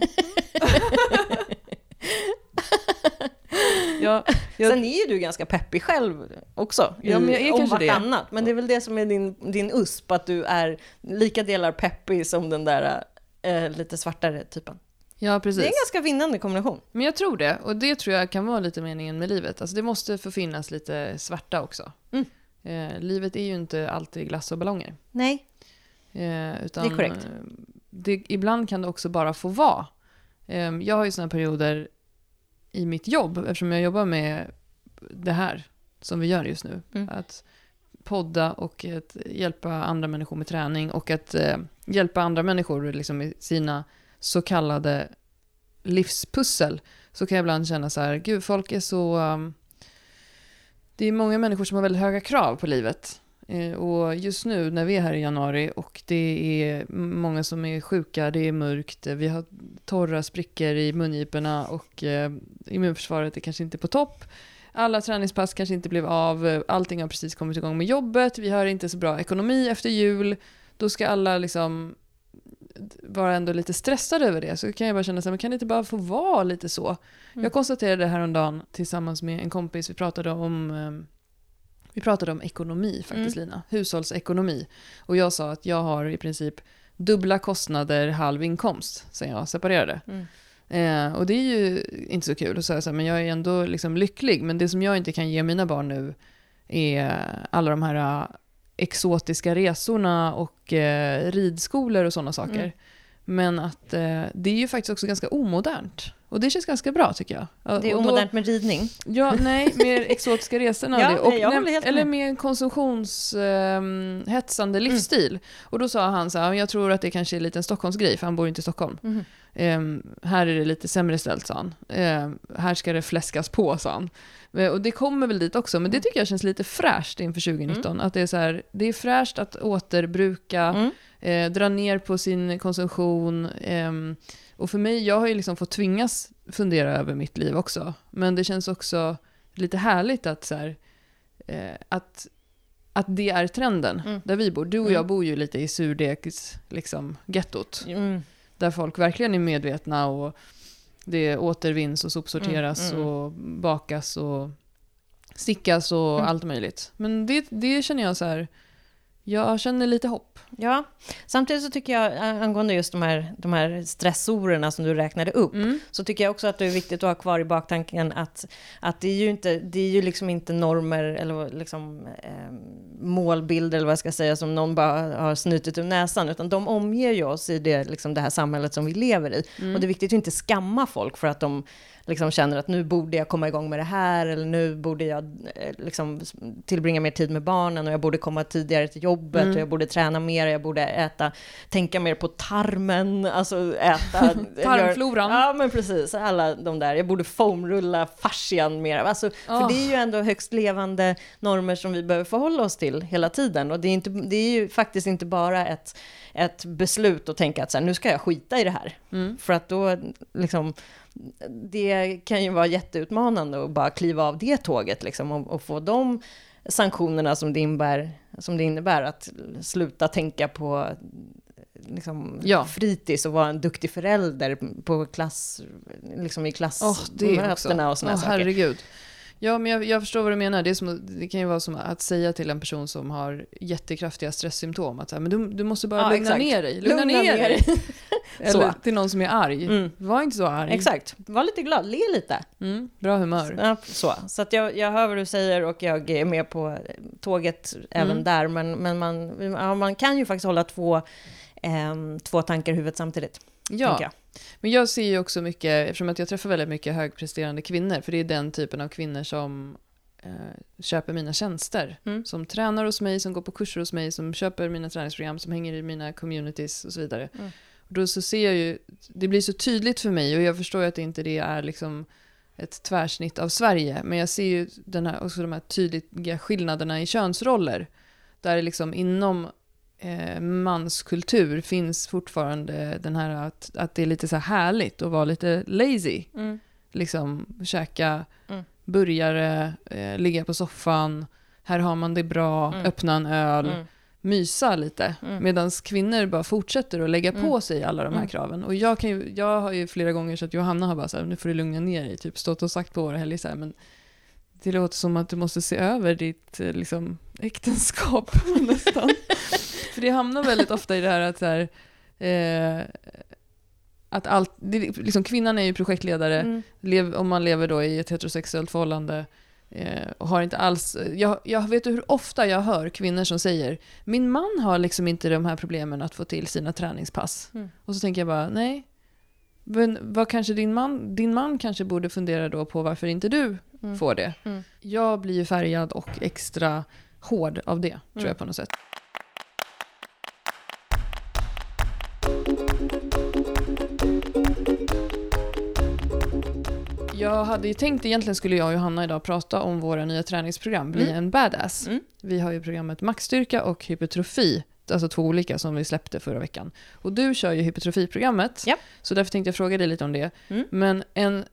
A: ja, jag,
B: Sen är ju du ganska peppig själv också.
A: Ja, men jag är
B: om
A: kanske det.
B: vartannat. Men det är väl det som är din, din USP, att du är lika delar peppig som den där eh, lite svartare typen.
A: ja,
B: Det
A: precis.
B: är en ganska vinnande kombination.
A: Men jag tror det, och det tror jag kan vara lite meningen med livet. Alltså det måste få finnas lite svarta också.
B: Mm.
A: Eh, livet är ju inte alltid glass och ballonger.
B: Nej.
A: Eh, utan,
B: Det är korrekt.
A: eh, Det, ibland kan det också bara få vara. Eh, jag har ju sådana perioder i mitt jobb, eftersom jag jobbar med det här som vi gör just nu.
B: Mm.
A: Att podda och att hjälpa andra människor med träning och att eh, hjälpa andra människor liksom, i sina så kallade livspussel. Så kan jag ibland känna så här, gud folk är så... um, det är många människor som har väldigt höga krav på livet. Eh, och just nu när vi är här i januari och det är många som är sjuka, det är mörkt, eh, vi har torra sprickor i mungiporna och eh, immunförsvaret är kanske inte på topp. Alla träningspass kanske inte blev av, allting har precis kommit igång med jobbet, vi har inte så bra ekonomi efter jul. Då ska alla liksom vara ändå lite stressade över det. Så kan jag bara känna så här, men kan det inte bara få vara lite så?
B: Mm.
A: Jag konstaterade häromdagen tillsammans med en kompis, vi pratade om eh, vi pratade om ekonomi faktiskt
B: Mm.
A: Lina, hushållsekonomi. Och jag sa att jag har i princip dubbla kostnader, halv inkomst sen jag separerade.
B: Mm.
A: Eh, och det är ju inte så kul att säga så här, men jag är ändå liksom lycklig. Men det som jag inte kan ge mina barn nu är alla de här eh, exotiska resorna och eh, ridskolor och sådana saker.
B: Mm.
A: Men att eh, det är ju faktiskt också ganska omodernt. Och det känns ganska bra tycker jag. Ja,
B: Det är omodernt med ridning.
A: Ja, nej, mer [laughs] exotiska resorna.
B: Ja,
A: det. Och,
B: nej,
A: eller
B: med.
A: mer en konsumtionshetsande
B: Mm.
A: livsstil. Och då sa han så här, jag tror att det kanske är lite en Stockholmsgrej, för han bor inte i Stockholm.
B: Mhm.
A: Ehm, här är det lite sämre ställt, sa han. Ehm, här ska det fläskas på, sa han. Eh, Och det kommer väl dit också, men det tycker jag känns lite fräscht inför 2019. Att det är så här, det är fräscht att återbruka,
B: Mm.
A: eh, dra ner på sin konsumtion. Och för mig, jag har ju liksom fått tvingas fundera över mitt liv också. Men det känns också lite härligt att så här, eh, att, att det är trenden
B: Mm.
A: där vi bor. Du och jag
B: Mm.
A: bor ju lite i surdegs, liksom, gettot.
B: Mm.
A: Där folk verkligen är medvetna och det återvinns och sopsorteras
B: Mm, mm,
A: och bakas och stickas och allt möjligt. Men det, det känner jag så här, jag känner lite hopp.
B: Ja, samtidigt så tycker jag eh, angående just de här, de här stressorerna som du räknade upp,
A: Mm.
B: så tycker jag också att det är viktigt att ha kvar i baktanken att, att det är ju inte, det är ju liksom inte normer eller liksom eh, målbilder eller vad jag ska säga som någon bara har snutit ur näsan, utan de omger ju oss i det, liksom det här samhället som vi lever i.
A: Mm.
B: Och det är viktigt att inte skamma folk för att de liksom känner att nu borde jag komma igång med det här, eller nu borde jag eh, liksom tillbringa mer tid med barnen, och jag borde komma tidigare till jobbet,
A: Mm.
B: och jag borde träna mer, jag borde äta, tänka mer på tarmen, alltså äta... [laughs]
A: Tarmfloran.
B: Ja, men precis. Alla de där. Jag borde foamrulla fascian mer. Alltså,
A: Åh.
B: För det är ju ändå högst levande normer som vi behöver förhålla oss till hela tiden. Och det är, inte, det är ju faktiskt inte bara ett, ett beslut att tänka att så här, nu ska jag skita i det här.
A: Mm.
B: För att då, liksom, det kan ju vara jätteutmanande att bara kliva av det tåget liksom, och, och få de sanktionerna som det, innebär, som det innebär att sluta tänka på liksom,
A: Ja.
B: fritids och vara en duktig förälder på klass, liksom i klassmötena
A: också.
B: och sådana
A: Åh,
B: saker.
A: herregud. Ja, men jag, jag förstår vad du menar. Det, som, det kan ju vara som att säga till en person som har jättekraftiga stresssymptom att så här, men du, du måste bara
B: Ja,
A: lugna
B: exakt.
A: ner dig. Lugna,
B: Lugna
A: ner
B: ner
A: dig. [laughs] Eller till någon som är arg.
B: Mm.
A: Var inte så arg.
B: Exakt, var lite glad, le lite.
A: Mm, bra humör.
B: Ja, så så att jag, jag hör vad du säger och jag är med på tåget även
A: Mm.
B: där. Men, men man, ja, man kan ju faktiskt hålla två, ehm, två tankar i huvudet samtidigt.
A: Ja. Men jag ser ju också mycket, eftersom att jag träffar väldigt mycket högpresterande kvinnor, för det är den typen av kvinnor som eh, köper mina tjänster.
B: Mm.
A: Som tränar hos mig, som går på kurser hos mig, som köper mina träningsprogram, som hänger i mina communities och så vidare.
B: Mm.
A: Och då så ser jag ju, det blir så tydligt för mig och jag förstår ju att det inte det är liksom ett tvärsnitt av Sverige, men jag ser ju den här, också de här tydliga skillnaderna i könsroller. Där liksom inom eh, manskultur finns fortfarande den här att, att det är lite så här härligt att vara lite lazy.
B: Mm.
A: Liksom käka
B: Mm.
A: burgare, eh, ligga på soffan, här har man det bra,
B: Mm.
A: öppna en öl,
B: Mm.
A: mysa lite.
B: Mm.
A: Medan kvinnor bara fortsätter att lägga på
B: Mm.
A: sig alla de här
B: Mm.
A: kraven. Och jag, kan ju, jag har ju flera gånger så att Johanna har bara så här, nu får du lugna ner dig, typ stått och sagt på våra helger så här, men det låter som att du måste se över ditt eh, liksom, äktenskap [laughs] nästan. För det hamnar väldigt ofta i det här att så här, eh, att allt, det, liksom, kvinnan är ju projektledare,
B: Mm.
A: lev, om man lever då i ett heterosexuellt förhållande eh, och har inte alls... Jag, jag vet hur ofta jag hör kvinnor som säger min man har liksom inte de här problemen att få till sina träningspass.
B: Mm.
A: Och så tänker jag bara, nej. Men vad kanske din man, din man kanske borde fundera då på varför inte du
B: Mm.
A: får det.
B: Mm.
A: Jag blir ju färgad och extra hård av det, tror
B: Mm.
A: jag på något sätt. Jag hade ju tänkt, egentligen skulle jag och Johanna idag prata om våra nya träningsprogram, Bli
B: Mm.
A: en badass.
B: Mm.
A: Vi har ju programmet Maxstyrka och hypertrofi, alltså två olika som vi släppte förra veckan. Och du kör ju hypertrofiprogrammet,
B: Japp.
A: så därför tänkte jag fråga dig lite om det.
B: Mm.
A: Men en,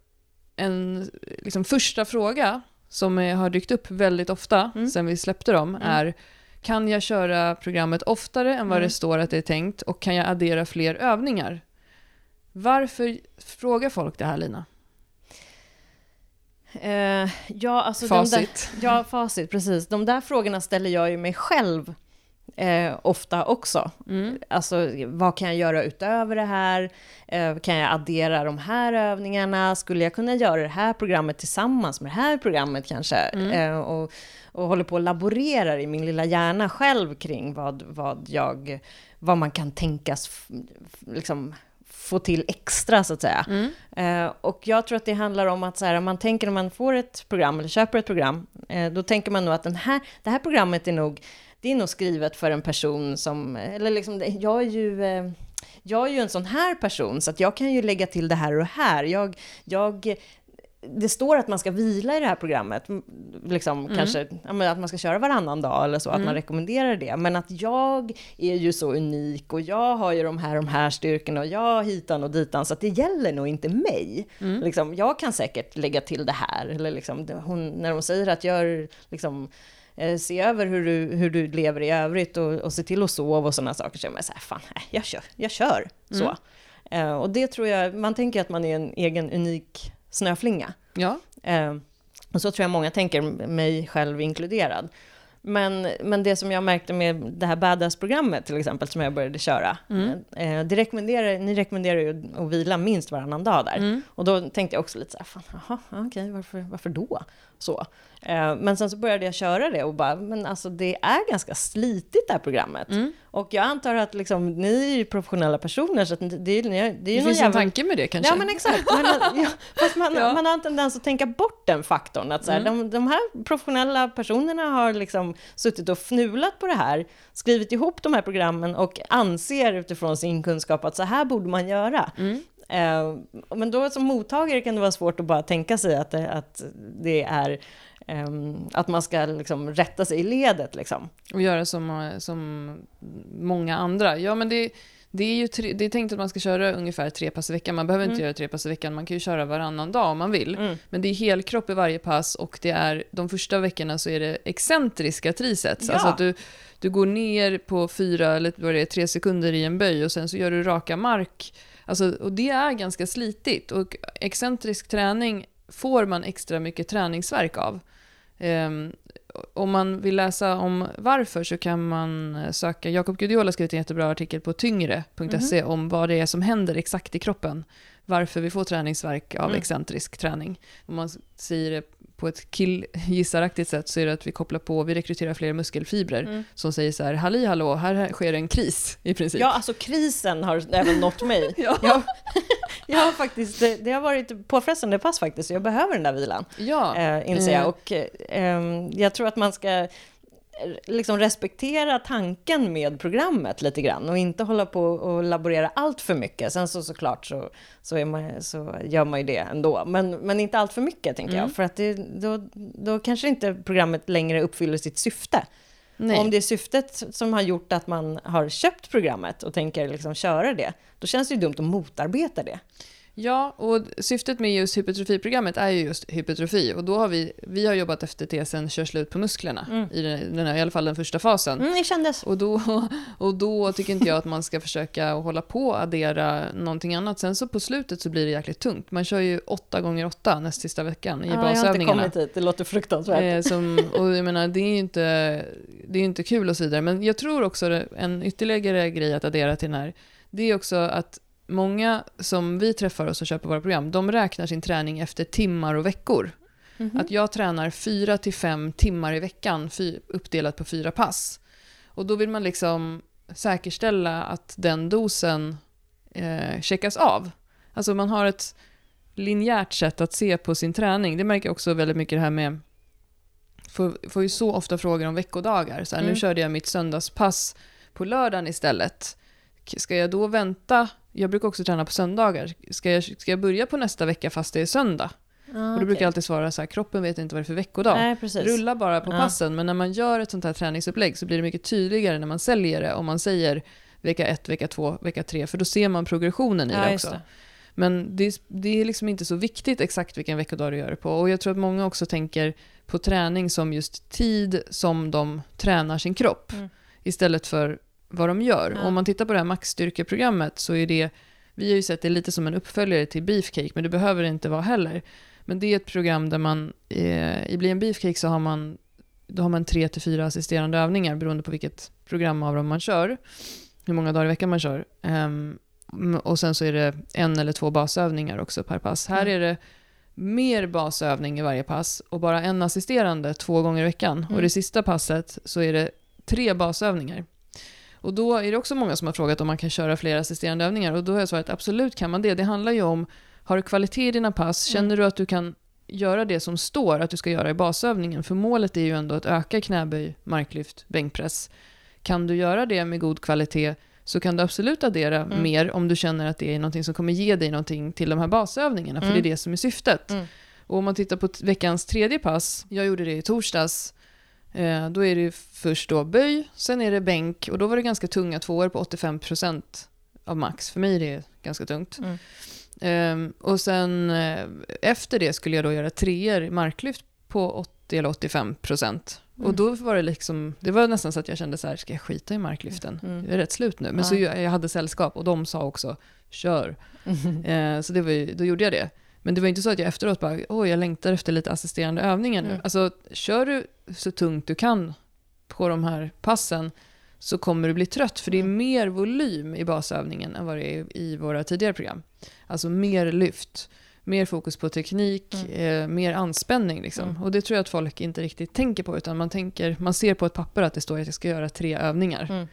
A: en liksom första fråga som är, har dykt upp väldigt ofta
B: Mm.
A: sen vi släppte dem
B: Mm.
A: är kan jag köra programmet oftare än vad
B: Mm.
A: det står att det är tänkt och kan jag addera fler övningar? Varför frågar folk det här Lina?
B: Eh, ja, alltså de där,
A: Facit.
B: ja, facit, precis. De där frågorna ställer jag ju mig själv eh, ofta också.
A: Mm.
B: Alltså, vad kan jag göra utöver det här? Eh, kan jag addera de här övningarna? Skulle jag kunna göra det här programmet tillsammans med det här programmet kanske?
A: Mm.
B: Eh, och, och håller på och laborerar i min lilla hjärna själv kring vad, vad, jag, vad man kan tänkas liksom, få till extra, så att säga.
A: Mm.
B: Eh, och jag tror att det handlar om att så här, om man tänker när man får ett program eller köper ett program, eh, då tänker man nog att den här, det här programmet är nog, det är nog skrivet för en person som, eller liksom, jag är ju, eh, jag är ju en sån här person, så att jag kan ju lägga till det här och här. Jag, jag, det står att man ska vila i det här programmet, liksom
A: Mm.
B: kanske att man ska köra varannan dag eller så, att man rekommenderar det. Men att jag är ju så unik och jag har ju de här, de här styrkorna och jag hitan och ditan, så att det gäller nog inte mig.
A: Mm.
B: Liksom, jag kan säkert lägga till det här, eller liksom, hon, när hon säger att gör, liksom, eh, se över hur du, hur du lever i övrigt och, och se till att sova och sådana saker, så man så här, fan, jag kör, jag kör. Så.
A: Mm.
B: Eh, och det tror jag, man tänker att man är en egen unik snöflinga.
A: Ja.
B: Eh, och så tror jag många tänker, mig själv inkluderad. Men, men det som jag märkte med det här Badass-programmet till exempel, som jag började köra,
A: Mm.
B: eh, det rekommenderar, ni rekommenderar ju att vila minst varannan dag där.
A: Mm.
B: Och då tänkte jag också lite så här, fan, jaha, okej, varför, varför då? Så. Eh, men sen så började jag köra det och bara, men alltså det är ganska slitigt det här programmet.
A: Mm.
B: Och jag antar att liksom, ni är ju professionella personer, så det, det, är- det är ju
A: Det finns en
B: jävla...
A: tanke med det kanske?
B: Ja men exakt, men, ja, fast man, [laughs]
A: Ja.
B: man har en tendens att tänka bort den faktorn. Att så här,
A: Mm.
B: de, de här professionella personerna har liksom suttit och fnulat på det här, skrivit ihop de här programmen och anser utifrån sin kunskap att så här borde man göra.
A: Mm.
B: Eh, men då som mottagare kan det vara svårt att bara tänka sig att det, att det är ehm, att man ska liksom rätta sig i ledet. Liksom.
A: Och göra som, eh, som många andra. Ja, men det, det är ju tre, det är tänkt att man ska köra ungefär tre pass i veckan. Man behöver inte
B: Mm.
A: göra tre pass i veckan, man kan ju köra varannan dag om man vill.
B: Mm.
A: Men det är helkropp i varje pass och det är, de första veckorna så är det excentriska trisets.
B: Ja.
A: Alltså att du, du går ner på fyra eller vad det är, tre sekunder i en böj och sen så gör du raka mark. Alltså, och det är ganska slitigt och excentrisk träning får man extra mycket träningsverk av. Ehm, om man vill läsa om varför så kan man eh, söka, Jakob Gudiol har skrivit en jättebra artikel på tyngre.se om vad det är som händer exakt i kroppen. Varför vi får träningsverk av
B: Mm.
A: excentrisk träning. Om man säger det på ett killgissaraktigt sätt så är det att vi kopplar på, vi rekryterar fler muskelfibrer
B: Mm.
A: som säger så här, halli hallå, här sker en kris i princip.
B: Ja, alltså krisen har även nått mig. [laughs]
A: Ja.
B: Jag, jag har faktiskt, det, det har varit påfrestande pass faktiskt, jag behöver den där vilan,
A: ja.
B: eh, inser jag.
A: Eh.
B: Och eh, ehm, jag tror att man ska liksom respektera tanken med programmet lite grann och inte hålla på och laborera allt för mycket. Sen så såklart så, så, man, så gör man ju det ändå, men, men inte allt för mycket tänker
A: Mm.
B: jag, för att det, då, då kanske inte programmet längre uppfyller sitt syfte. Om det är syftet som har gjort att man har köpt programmet och tänker liksom köra det, då känns det ju dumt att motarbeta det.
A: Ja, och syftet med just hypertrofiprogrammet är ju just hypertrofi. Och då har vi, vi har jobbat efter tesen kör slut på musklerna,
B: Mm.
A: i, den, här, i alla fall den första fasen.
B: Mm, det kändes.
A: Och, då, och då tycker inte jag att man ska försöka hålla på och addera någonting annat. Sen så på slutet så blir det jäkligt tungt. Man kör ju åtta gånger åtta näst sista veckan i
B: Ja, jag har inte
A: basövningarna.
B: kommit hit, det låter fruktansvärt.
A: Eh, som, och jag menar, det är ju inte, det är inte kul och så vidare. Men jag tror också en ytterligare grej att addera till den här, det är också att många som vi träffar och som köper våra program, de räknar sin träning efter timmar och veckor.
B: Mhm.
A: Att jag tränar fyra till fem timmar i veckan, uppdelat på fyra pass. Och då vill man liksom säkerställa att den dosen eh, checkas av. Alltså man har ett linjärt sätt att se på sin träning. Det märker jag också väldigt mycket det här med får, får ju så ofta frågor om veckodagar. Så här,
B: Mm.
A: Nu körde jag mitt söndagspass på lördagen istället. K- Ska jag då vänta? Jag brukar också träna på söndagar. Ska jag, ska jag börja på nästa vecka fast det är söndag?
B: Ah,
A: Och då brukar jag alltid svara så här, kroppen vet inte vad det är för veckodag.
B: Nej.
A: Rulla bara på
B: Ja.
A: passen, men när man gör ett sånt här träningsupplägg så blir det mycket tydligare när man säljer det om man säger vecka 1, vecka 2, vecka 3, för då ser man progressionen i
B: ja,
A: det också.
B: det.
A: Men det är, det är liksom inte så viktigt exakt vilken veckodag du gör det på. Och jag tror att många också tänker på träning som just tid som de tränar sin kropp.
B: Mm.
A: Istället för vad de gör. Och Om man tittar på det här maxstyrkeprogrammet så är det, vi har ju sett det lite som en uppföljare till Beefcake, men det behöver det inte vara heller. Men det är ett program där man, eh, i Bli en Beefcake så har man, då har man tre till fyra assisterande övningar beroende på vilket program av dem man kör. Hur många dagar i veckan man kör. Mm, Och sen så är det en eller två basövningar också per pass. Här
B: Mm.
A: är det mer basövning i varje pass och bara en assisterande två gånger i veckan.
B: Mm.
A: Och det sista passet så är det tre basövningar. Och då är det också många som har frågat om man kan köra fler assisterande övningar. Och då har jag svarat absolut kan man det. Det handlar ju om, har du kvalitet i dina pass?
B: Mm.
A: Känner du att du kan göra det som står att du ska göra i basövningen? För målet är ju ändå att öka knäböj, marklyft, bänkpress. Kan du göra det med god kvalitet så kan du absolut addera
B: Mm.
A: mer om du känner att det är någonting som kommer ge dig någonting till de här basövningarna, för
B: Mm.
A: det är det som är syftet.
B: Mm.
A: Och om man tittar på veckans tredje pass, jag gjorde det i torsdags, då är det först då böj, sen är det bänk och då var det ganska tunga tvåor på 85% av max. För mig är det ganska tungt.
B: Mm.
A: Ehm, och sen eh, efter det skulle jag då göra treor i marklyft på 80 eller 85 procent.
B: Mm.
A: Och då var det liksom, det var nästan så att jag kände så här, ska jag skita i marklyften?
B: Mm.
A: Jag är rätt slut nu. Men
B: Ja.
A: så jag, jag hade sällskap och de sa också, kör. [laughs] Eh, så det var ju, då gjorde jag det. Men det var inte så att jag efteråt bara, åh jag längtar efter lite assisterande övningar nu.
B: Mm.
A: Alltså, kör du så tungt du kan på de här passen så kommer du bli trött, för det är
B: Mm.
A: mer volym i basövningen än vad det är i våra tidigare program. Alltså mer lyft, mer fokus på teknik, eh, mer anspänning. Liksom.
B: Mm.
A: Och det tror jag att folk inte riktigt tänker på, utan man, tänker, man ser på ett papper att det står att jag ska göra tre övningar.
B: Mm.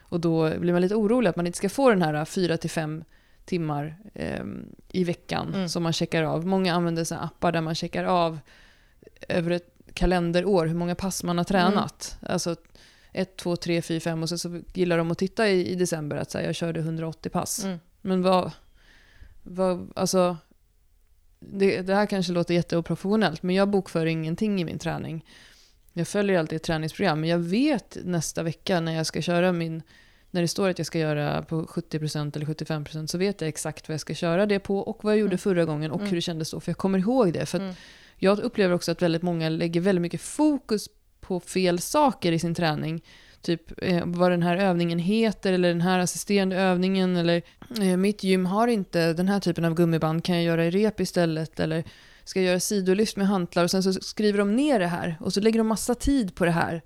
A: Och då blir man lite orolig att man inte ska få den här fyra till fem timmar eh, i veckan
B: Mm.
A: som man checkar av. Många använder såna appar där man checkar av över ett kalenderår hur många pass man har tränat. Alltså ett, två, tre, fyra, fem och sen så gillar de att titta i, i december att säga jag körde 180 pass.
B: Mm.
A: Men vad, vad alltså, det, det här kanske låter jätteoprofessionellt, men jag bokför ingenting i min träning. Jag följer alltid ett träningsprogram, men jag vet nästa vecka när jag ska köra min, när det står att jag ska göra på 70% eller 75% så vet jag exakt vad jag ska köra det på och vad jag gjorde
B: Mm.
A: förra gången och
B: Mm.
A: hur det kändes då, för jag kommer ihåg det. För att
B: Mm.
A: jag upplever också att väldigt många lägger väldigt mycket fokus på fel saker i sin träning. Typ eh, vad den här övningen heter eller den här assisterande övningen eller eh, mitt gym har inte den här typen av gummiband, kan jag göra i rep istället? Eller ska jag göra sidolyft med hantlar? Och sen så skriver de ner det här och så lägger de massa tid på det här.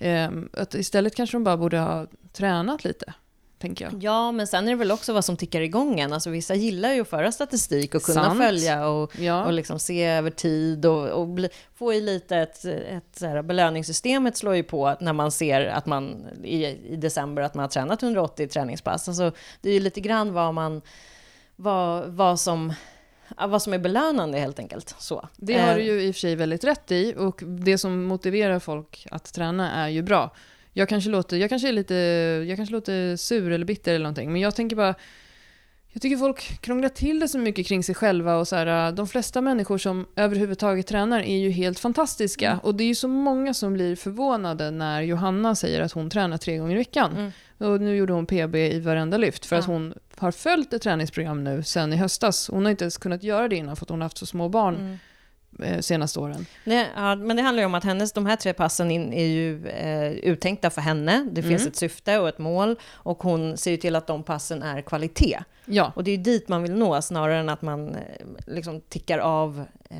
A: Eh, att istället kanske de bara borde ha tränat lite, tänker jag.
B: Ja, men sen är det väl också vad som tickar igång en. Alltså vissa gillar ju att föra statistik och kunna
A: Sant.
B: följa och,
A: Ja,
B: och liksom se över tid och, och bli, få i lite ett, ett så här, belöningssystemet slår ju på när man ser att man i, i december att man har tränat 180 träningspass. Alltså, det är ju lite grann vad man, vad, vad som vad som är belönande helt enkelt. Så.
A: Det har du
B: Eh,
A: ju i och för sig väldigt rätt i och det som motiverar folk att träna är ju bra. Jag kanske låter, jag kanske är lite, jag kanske låter sur eller bitter eller någonting, men jag tänker bara jag tycker folk krånglar till det så mycket kring sig själva och så här, de flesta människor som överhuvudtaget tränar är ju helt fantastiska.
B: Mm.
A: Och det är ju så många som blir förvånade när Johanna säger att hon tränar tre gånger i veckan.
B: Mm.
A: Och nu gjorde hon PB i varenda lyft för att
B: Ja.
A: hon har följt ett träningsprogram nu sen i höstas. Hon har inte ens kunnat göra det innan för att hon har haft så små barn
B: Mm.
A: eh, senaste åren.
B: Nej, ja, men det handlar ju om att hennes, de här tre passen in, är ju eh, uttänkta för henne. Det finns
A: Mm.
B: ett syfte och ett mål och hon ser ju till att de passen är kvalitet.
A: Ja,
B: Och det är ju dit man vill nå snarare än att man eh, liksom tickar av eh,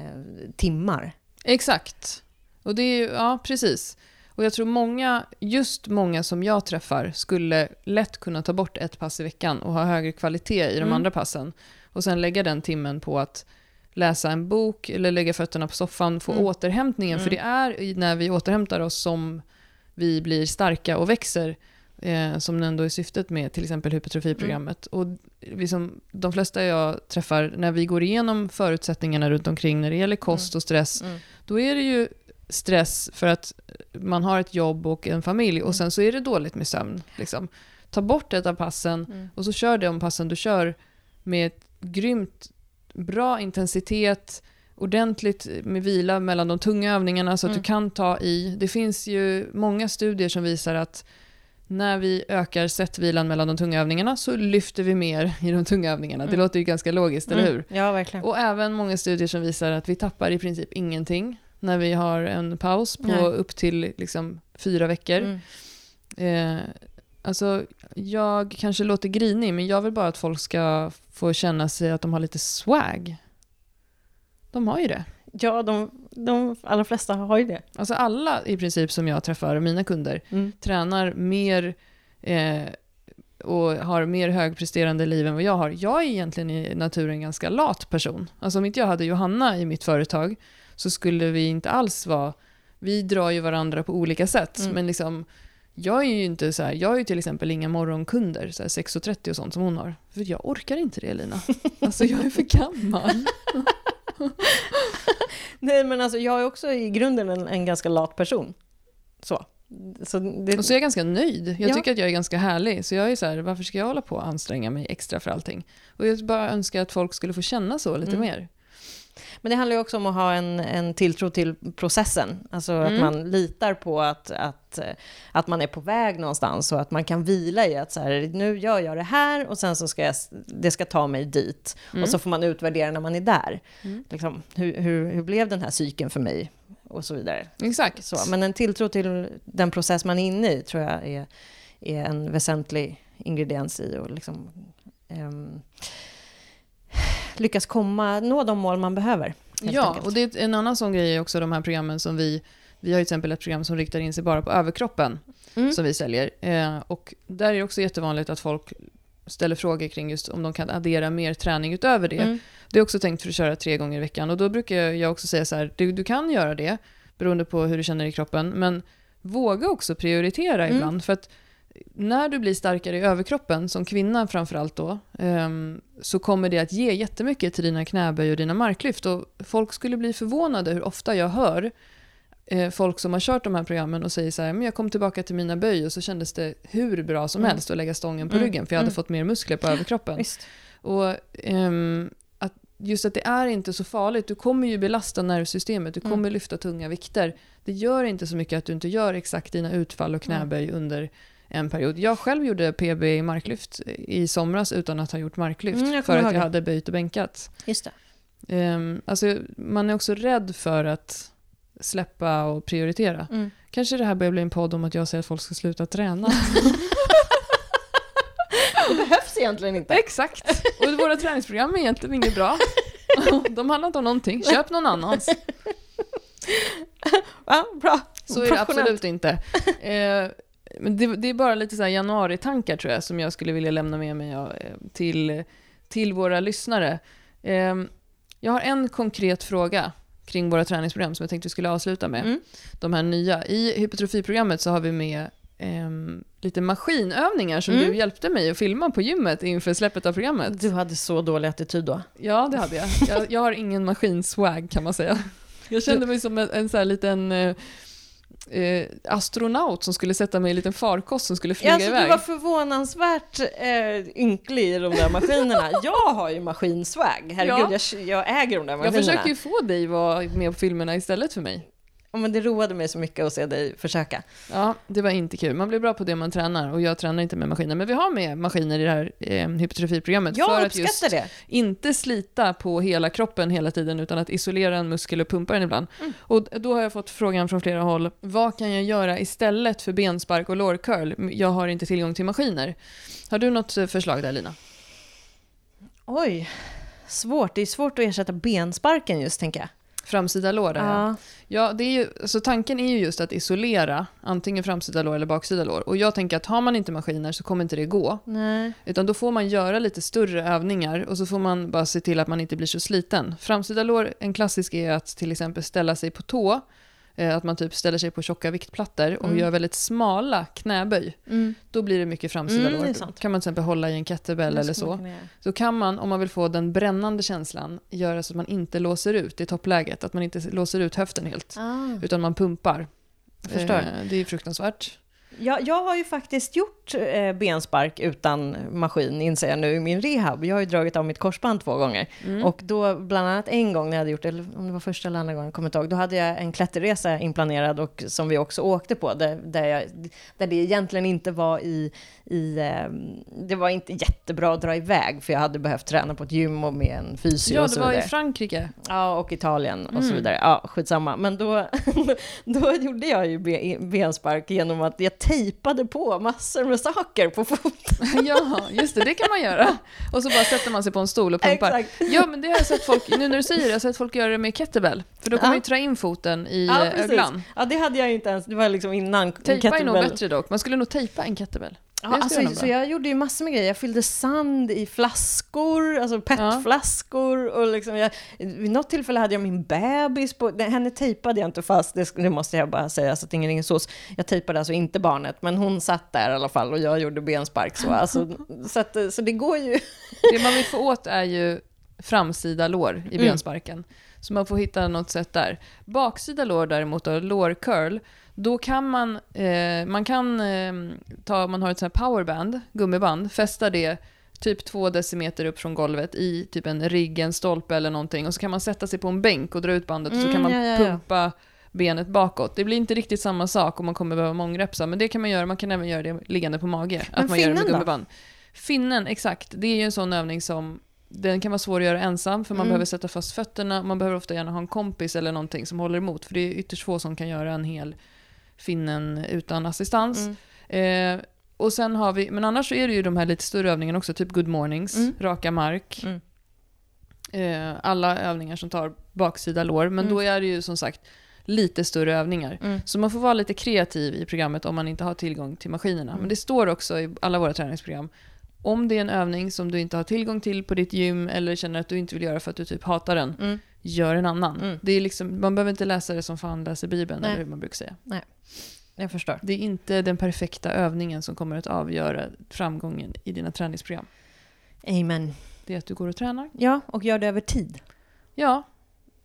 B: timmar.
A: exakt. Och det är ju, ja precis. Och jag tror många, just många som jag träffar skulle lätt kunna ta bort ett pass i veckan och ha högre kvalitet i de
B: Mm.
A: andra passen. Och sen lägga den timmen på att läsa en bok eller lägga fötterna på soffan, få
B: Mm.
A: återhämtningen. För
B: Mm.
A: det är när vi återhämtar oss som vi blir starka och växer. Eh, som ändå är syftet med till exempel hypertrofiprogrammet. Och vi som, de flesta jag träffar, när vi går igenom förutsättningarna runt omkring när det gäller kost och stress,
B: Mm.
A: då är det ju stress för att man har ett jobb och en familj
B: Mm.
A: och sen så är det dåligt med sömn. Liksom. Ta bort ett av passen
B: Mm.
A: och så kör de passen du kör med ett grymt bra intensitet ordentligt med vila mellan de tunga övningarna så att
B: Mm.
A: du kan ta i. Det finns ju många studier som visar att när vi ökar setvilan mellan de tunga övningarna så lyfter vi mer i de tunga övningarna. Det
B: Mm.
A: låter ju ganska logiskt, eller hur?
B: Ja, verkligen.
A: Och även många studier som visar att vi tappar i princip ingenting när vi har en paus på
B: Nej.
A: upp till liksom fyra veckor.
B: Mm.
A: Eh, alltså, jag kanske låter grinig, men jag vill bara att folk ska få känna sig att de har lite swag. De har ju det.
B: Ja, de, de allra flesta har ju det.
A: Alltså alla i princip som jag träffar, mina kunder,
B: Mm.
A: tränar mer eh, och har mer högpresterande liv än vad jag har. Jag är egentligen i naturen ganska lat person. Alltså om inte jag hade Johanna i mitt företag så skulle vi inte alls vara... Vi drar ju varandra på olika sätt,
B: Mm.
A: men liksom jag är ju inte så här, jag har ju till exempel inga morgonkunder, så här 6.30 och sånt som hon har. För jag orkar inte det Lina. [laughs] Alltså jag är för gammal. [laughs]
B: Nej, men alltså jag är också i grunden en, en ganska lat person. Så. så det,
A: Och så är jag ganska nöjd. Jag
B: Ja.
A: tycker att jag är ganska härlig. Så jag är så här, varför ska jag hålla på och anstränga mig extra för allting? Och jag bara önskar att folk skulle få känna så lite
B: Mm.
A: mer.
B: Men det handlar ju också om att ha en, en tilltro till processen. Alltså att
A: Mm.
B: man litar på att, att, att man är på väg någonstans och att man kan vila i att så här, nu gör jag det här och sen så ska jag, det ska ta mig dit.
A: Mm.
B: Och så får man utvärdera när man är där.
A: Mm.
B: Liksom, hur, hur, hur blev den här cykeln för mig? Och så vidare.
A: Exakt.
B: Så, men en tilltro till den process man är inne i tror jag är, är en väsentlig ingrediens i att liksom, ehm, lyckas komma, nå de mål man behöver.
A: Ja,
B: enkelt.
A: och det är en annan sån grej är också de här programmen som vi... Vi har ju till exempel ett program som riktar in sig bara på överkroppen
B: Mm.
A: som vi säljer. Eh, och där är det också jättevanligt att folk ställer frågor kring just om de kan addera mer träning utöver det.
B: Mm.
A: Det är också tänkt för att köra tre gånger i veckan och då brukar jag också säga så här, du, du kan göra det beroende på hur du känner i kroppen, men våga också prioritera
B: Mm.
A: ibland. För att när du blir starkare i överkroppen, som kvinna framförallt då, ehm, så kommer det att ge jättemycket till dina knäböj och dina marklyft. Och folk skulle bli förvånade hur ofta jag hör eh, folk som har kört de här programmen och säger så här, men jag kom tillbaka till mina böj och så kändes det hur bra som
B: Mm.
A: helst att lägga stången på
B: Mm.
A: ryggen, för jag hade
B: Mm.
A: fått mer muskler på överkroppen.
B: Visst.
A: Och ehm, att just att det är inte så farligt. Du kommer ju belasta nervsystemet, du
B: Mm.
A: kommer lyfta tunga vikter. Det gör inte så mycket att du inte gör exakt dina utfall och knäböj under en period. Jag själv gjorde PB i marklyft i somras utan att ha gjort marklyft.
B: Mm,
A: för att jag
B: det.
A: hade böjt och bänkat.
B: Just det.
A: Ehm, alltså, man är också rädd för att släppa och prioritera.
B: Mm.
A: Kanske det här börjar bli en podd om att jag säger att folk ska sluta träna. [laughs]
B: Det behövs egentligen inte.
A: Exakt. Och våra träningsprogram är egentligen inget bra. [laughs] De handlar inte om någonting. Köp någon annans. [laughs]
B: Ja, bra.
A: Så är det absolut inte. Eh, men det, det är bara lite så här januari-tankar tror jag som jag skulle vilja lämna med mig eh, till, till våra lyssnare. Eh, jag har en konkret fråga kring våra träningsprogram som jag tänkte vi skulle avsluta med.
B: Mm.
A: De här nya. I hypertrofiprogrammet så har vi med ehm, lite maskinövningar som
B: Mm.
A: du hjälpte mig att filma på gymmet inför släppet av programmet.
B: Du hade så dålig attityd då.
A: Ja, det hade jag. Jag, jag har ingen maskinswag kan man säga. [laughs] Jag kände mig som en, en så här liten eh, eh, astronaut som skulle sätta mig i en liten farkost som skulle flyga
B: Ja, alltså,
A: iväg.
B: du var förvånansvärt eh, ynklig i de där maskinerna. [laughs] jag har ju maskinswag. Herregud,
A: Ja.
B: jag, jag äger de där
A: Jag
B: maskinerna.
A: försöker ju få dig vara med på filmerna istället för mig.
B: Men det roade mig så mycket att se dig försöka.
A: Ja, det var inte kul. Man blir bra på det man tränar och jag tränar inte med maskiner. Men vi har med maskiner i det här eh, hypertrofiprogrammet
B: Jag
A: för att
B: uppskattar
A: just
B: det.
A: inte slita på hela kroppen hela tiden utan att isolera en muskel och pumpa den ibland.
B: Mm.
A: Och då har jag fått frågan från flera håll, vad kan jag göra istället för benspark och lårcurl? Jag har inte tillgång till maskiner. Har du något eh, förslag där Lina?
B: Oj, svårt. Det är svårt att ersätta bensparken just, tänker jag.
A: Framsida lår ja.
B: Ja.
A: det är ju, alltså tanken är ju just att isolera antingen framsida lår eller baksida lår. Och jag tänker att har man inte maskiner så kommer inte det gå.
B: Nej.
A: Utan då får man göra lite större övningar och så får man bara se till att man inte blir så sliten. Framsida lår, en klassisk är att till exempel ställa sig på tå. Eh, Att man typ ställer sig på tjocka viktplattor och
B: Mm.
A: gör väldigt smala knäböj.
B: Mm.
A: Då blir det mycket framsida
B: Mm,
A: lår. kan man till exempel hålla i en kettlebell eller så. Så kan man, om man vill få den brännande känslan, göra så att man inte låser ut i toppläget. Att man inte låser ut höften helt.
B: Ah.
A: Utan man pumpar. Eh, Det är fruktansvärt.
B: Jag, jag har ju faktiskt gjort eh, benspark utan maskin, inser jag nu i min rehab. Jag har ju dragit av mitt korsband två gånger.
A: Mm.
B: Och då, bland annat en gång när jag hade gjort det, eller om det var första eller andra gången, kommer inte ihåg, då hade jag en klätterresa inplanerad och som vi också åkte på, där, där, jag, där det egentligen inte var i, i eh, det var inte jättebra att dra iväg, för jag hade behövt träna på ett gym och med en fysio
A: Ja,
B: och
A: det
B: så
A: var
B: vidare.
A: i Frankrike.
B: Ja, och Italien och så
A: Mm.
B: vidare. Ja, skitsamma. Men då, [laughs] då gjorde jag ju be- benspark genom att tejpade på massor med saker på foten. [laughs]
A: Ja, just det, det kan man göra. Och så bara sätter man sig på en stol och pumpar.
B: Exakt.
A: Ja, men det har jag sett folk, nu när du säger det, jag har sett folk göra det med kettlebell. För då kan
B: Ja.
A: man ju trä in foten i
B: Ja, precis.
A: öglan.
B: Ja, det hade jag inte ens. Det var liksom innan
A: Tejpa är nog
B: kettlebell.
A: bättre dock. Man skulle nog tejpa en kettlebell.
B: Ja, alltså, så jag gjorde ju massor med grejer. Jag fyllde sand i flaskor, alltså petflaskor. Och liksom jag, vid något tillfälle hade jag min bebis på... Henne tejpade jag inte fast, det, det måste jag bara säga så att ingen ringer sås. Jag tejpade alltså inte barnet, men hon satt där i alla fall och jag gjorde benspark. Så, alltså, så, att, så det går ju...
A: Det man vill få åt är ju framsida lår i
B: Mm.
A: bensparken. Så man får hitta något sätt där. Baksida lår däremot, då, lårcurl, då kan man, eh, man kan eh, ta, man har ett sånt här powerband, gummiband, fästa det typ två decimeter upp från golvet i typ en rigg, en stolpe eller någonting och så kan man sätta sig på en bänk och dra ut bandet och så
B: Mm,
A: kan man
B: ja, ja, ja.
A: pumpa benet bakåt. Det blir inte riktigt samma sak om man kommer behöva mångrepsa, men det kan man göra. Man kan även göra det liggande på mage.
B: Men
A: att man gör det med
B: finnen då?
A: gummiband. Finnen, exakt. Det är ju en sån övning som den kan vara svår att göra ensam, för man
B: Mm.
A: behöver sätta fast fötterna. Man behöver ofta gärna ha en kompis eller någonting som håller emot, för det är ytterst få som kan göra en hel finnen utan assistans.
B: Mm.
A: Eh, och sen har vi, men annars så är det ju de här lite större övningarna också, typ good mornings,
B: Mm.
A: raka mark.
B: Mm.
A: Eh, alla övningar som tar baksida lår, men
B: Mm.
A: då är det ju som sagt lite större övningar.
B: Mm.
A: Så man får vara lite kreativ i programmet om man inte har tillgång till maskinerna.
B: Mm.
A: Men det står också i alla våra träningsprogram, om det är en övning som du inte har tillgång till på ditt gym eller känner att du inte vill göra för att du typ hatar den,
B: Mm.
A: Gör en annan.
B: Mm.
A: Det är liksom, man behöver inte läsa det som fan läser Bibeln,
B: Nej.
A: eller hur man brukar säga.
B: Jag förstår.
A: Det är inte den perfekta övningen som kommer att avgöra framgången i dina träningsprogram.
B: Amen.
A: Det är att du går och tränar.
B: Ja, och gör det över tid.
A: Ja,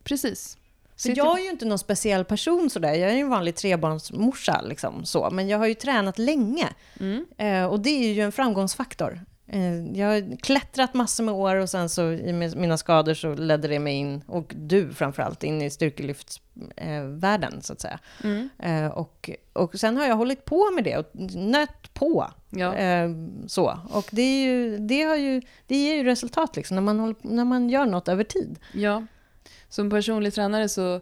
A: precis. Till-
B: jag är ju inte någon speciell person sådär. Jag är ju en vanlig trebarnsmorsa liksom så. Men jag har ju tränat länge.
A: Mm.
B: Eh, och det är ju en framgångsfaktor. Eh, jag har klättrat massor med år och sen så i mi- mina skador så ledde det mig in, och du framförallt, in i styrkelyftsvärlden världen, så att säga.
A: Mm.
B: Eh, och, och sen har jag hållit på med det och nött på.
A: Ja.
B: Eh, så. Och det, är ju, det, har ju, det ger ju resultat liksom, när, man håller, när man gör något över tid.
A: Ja, som personlig tränare så,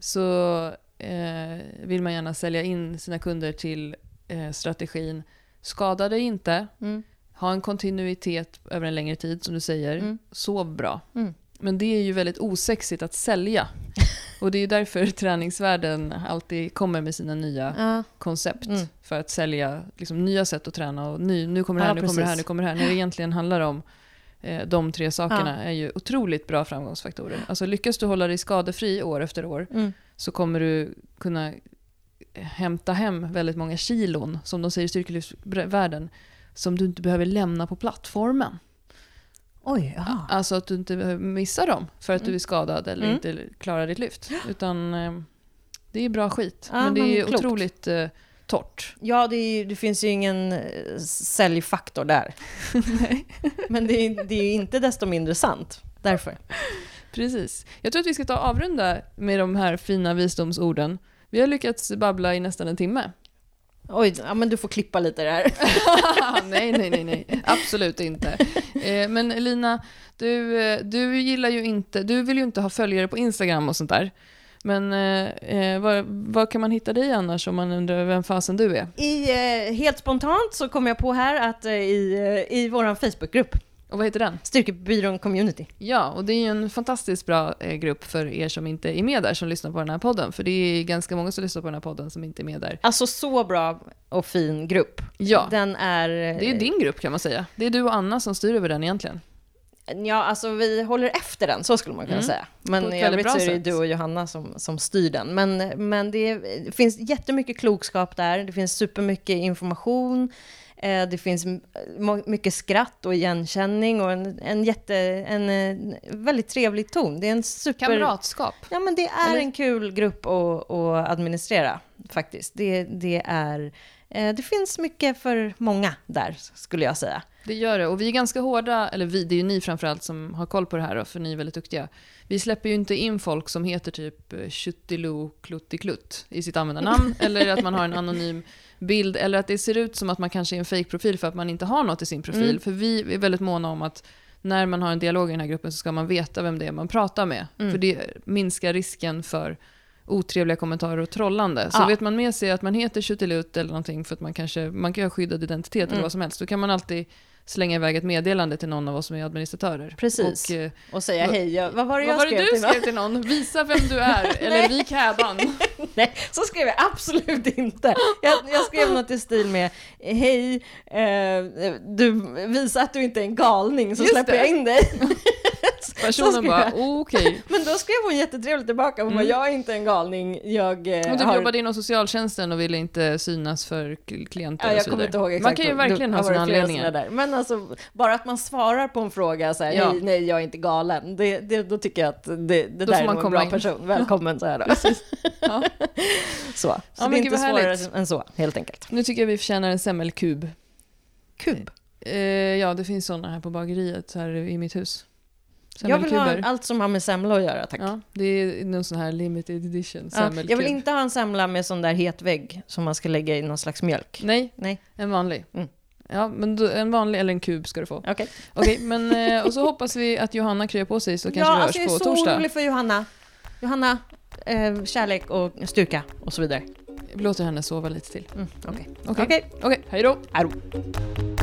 A: så eh, vill man gärna sälja in sina kunder till eh, strategin skada dig inte,
B: Mm.
A: Ha en kontinuitet över en längre tid som du säger,
B: Mm.
A: sov bra.
B: Mm.
A: Men det är ju väldigt osexigt att sälja. [laughs] Och det är ju därför träningsvärlden alltid kommer med sina nya
B: Ja.
A: koncept
B: Mm.
A: för att sälja liksom, nya sätt att träna och ny, nu kommer det här,
B: Ja,
A: nu kommer det här, nu kommer det här. När det egentligen handlar om eh, de tre sakerna är ju otroligt bra framgångsfaktorer. Alltså lyckas du hålla dig skadefri år efter år
B: Mm.
A: så kommer du kunna hämta hem väldigt många kilon, som de säger i styrkelyftsvärlden, som du inte behöver lämna på plattformen.
B: Oj, jaha.
A: Alltså att du inte behöver missa dem för att du är skadad eller
B: Mm.
A: inte klarar ditt lyft. Utan eh, det är bra skit.
B: Ja,
A: men det
B: men
A: är
B: klokt.
A: otroligt eh, torrt.
B: Ja, det, är, det finns ju ingen eh, säljfaktor där. [laughs] [laughs] Men det är, det är inte desto mindre sant. Därför.
A: Precis. Jag tror att vi ska ta avrunda med de här fina visdomsorden. Vi har lyckats babbla i nästan en timme.
B: Oj, ja, men du får klippa lite där. [laughs]
A: nej, nej, nej, nej. Absolut inte. Eh, men Lina, du, eh, du gillar ju inte, du vill ju inte ha följare på Instagram och sånt där. Men eh, eh, var, var kan man hitta dig annars om man undrar vem fasen du är?
B: I, eh, helt spontant så kom jag på här att eh, i, i vår Facebookgrupp,
A: Och vad heter den?
B: Styrkebyrån Community.
A: Ja, och det är ju en fantastiskt bra eh, grupp för er som inte är med där, som lyssnar på den här podden. För det är ganska många som lyssnar på den här podden som inte är med där.
B: Alltså så bra och fin grupp.
A: Ja,
B: Den är... eh,
A: det är din grupp kan man säga. Det är du och Anna som styr över den egentligen.
B: Ja, alltså vi håller efter den, så skulle man kunna
A: Mm.
B: säga. Men i övrigt så är det
A: sätt.
B: du och Johanna som, som styr den. Men, men det, det finns jättemycket klokskap där, det finns supermycket information, eh, det finns mycket skratt och igenkänning och en, en, jätte, en, eh, väldigt trevlig ton. Det är en super...
A: Kamratskap.
B: Ja, men det är
A: Eller?
B: en kul grupp att, att administrera faktiskt. Det, det är eh, det finns mycket för många där, skulle jag säga.
A: Det gör det. Och vi är ganska hårda, eller vi, det är ju ni framförallt som har koll på det här, då, för ni är väldigt duktiga. Vi släpper ju inte in folk som heter typ eh, Tjuttiloo Kluttiklutt i sitt användarnamn, [laughs] eller att man har en anonym bild, eller att det ser ut som att man kanske är en fake-profil för att man inte har något i sin profil.
B: Mm.
A: För vi är väldigt måna om att när man har en dialog i den här gruppen så ska man veta vem det är man pratar med.
B: Mm.
A: För det minskar risken för otrevliga kommentarer och trollande. Så
B: Ja.
A: vet man med sig att man heter Tjuttilut eller någonting för att man kanske, man kan ha skyddad identitet eller
B: Mm.
A: vad som helst, då kan man alltid slänga iväg ett meddelande till någon av oss som är administratörer.
B: Precis.
A: Och, eh,
B: Och säga
A: Vad-
B: hej, jag, vad var det
A: vad
B: jag
A: var det
B: skrev
A: du
B: till någon?
A: skrev till någon? Visa vem du är, [laughs] eller vik hädan. [laughs]
B: Nej, så skrev jag absolut inte. Jag, jag skrev något i stil med Hej, eh, du visar att du inte är en galning så
A: Just
B: släpper
A: det.
B: jag in dig. [laughs]
A: Personen bara,
B: jag.
A: okej. [laughs]
B: Men då skrev hon jättetrevligt tillbaka. Hon bara,
A: Mm.
B: jag är inte en galning. Jag eh,
A: Hon typ
B: har...
A: jobbade inom socialtjänsten och ville inte synas för klienter
B: Ja,
A: och
B: jag
A: så
B: kommer inte ihåg exakt.
A: Man kan ju verkligen ha sina anledningar.
B: Där. Men alltså, bara att man svarar på en fråga så här,
A: Ja.
B: hej, nej, jag är inte galen. Det, det, då tycker jag att det, det
A: Då
B: där är en bra
A: in.
B: person. Välkommen, så här då. [laughs]
A: Ja.
B: Så, [laughs] så
A: Ja,
B: det är inte svårare
A: härligt.
B: än så, helt enkelt.
A: Nu tycker jag vi förtjänar en semmelkub.
B: Kub.
A: Eh, ja, det finns sådana här på bageriet här i mitt hus.
B: Jag vill ha allt som har med semla att göra, tack.
A: Ja, det är någon sån här limited edition
B: Ja, jag vill inte ha en semla med sån där het vägg som man ska lägga i någon slags mjölk.
A: Nej,
B: Nej,
A: en vanlig.
B: Mm.
A: Ja, men då, en vanlig eller en kub ska du få.
B: okej.
A: Okej, men eh, och så hoppas vi att Johanna kryar på sig så kanske
B: Ja,
A: vi hörs
B: alltså jag är
A: på
B: så
A: torsdag.
B: orolig för Johanna. Johanna, eh, kärlek och styrka och så vidare.
A: Vi låter henne sova lite till.
B: Mm.
A: Okej,
B: Okej,
A: Okej, hej då!
B: hej då.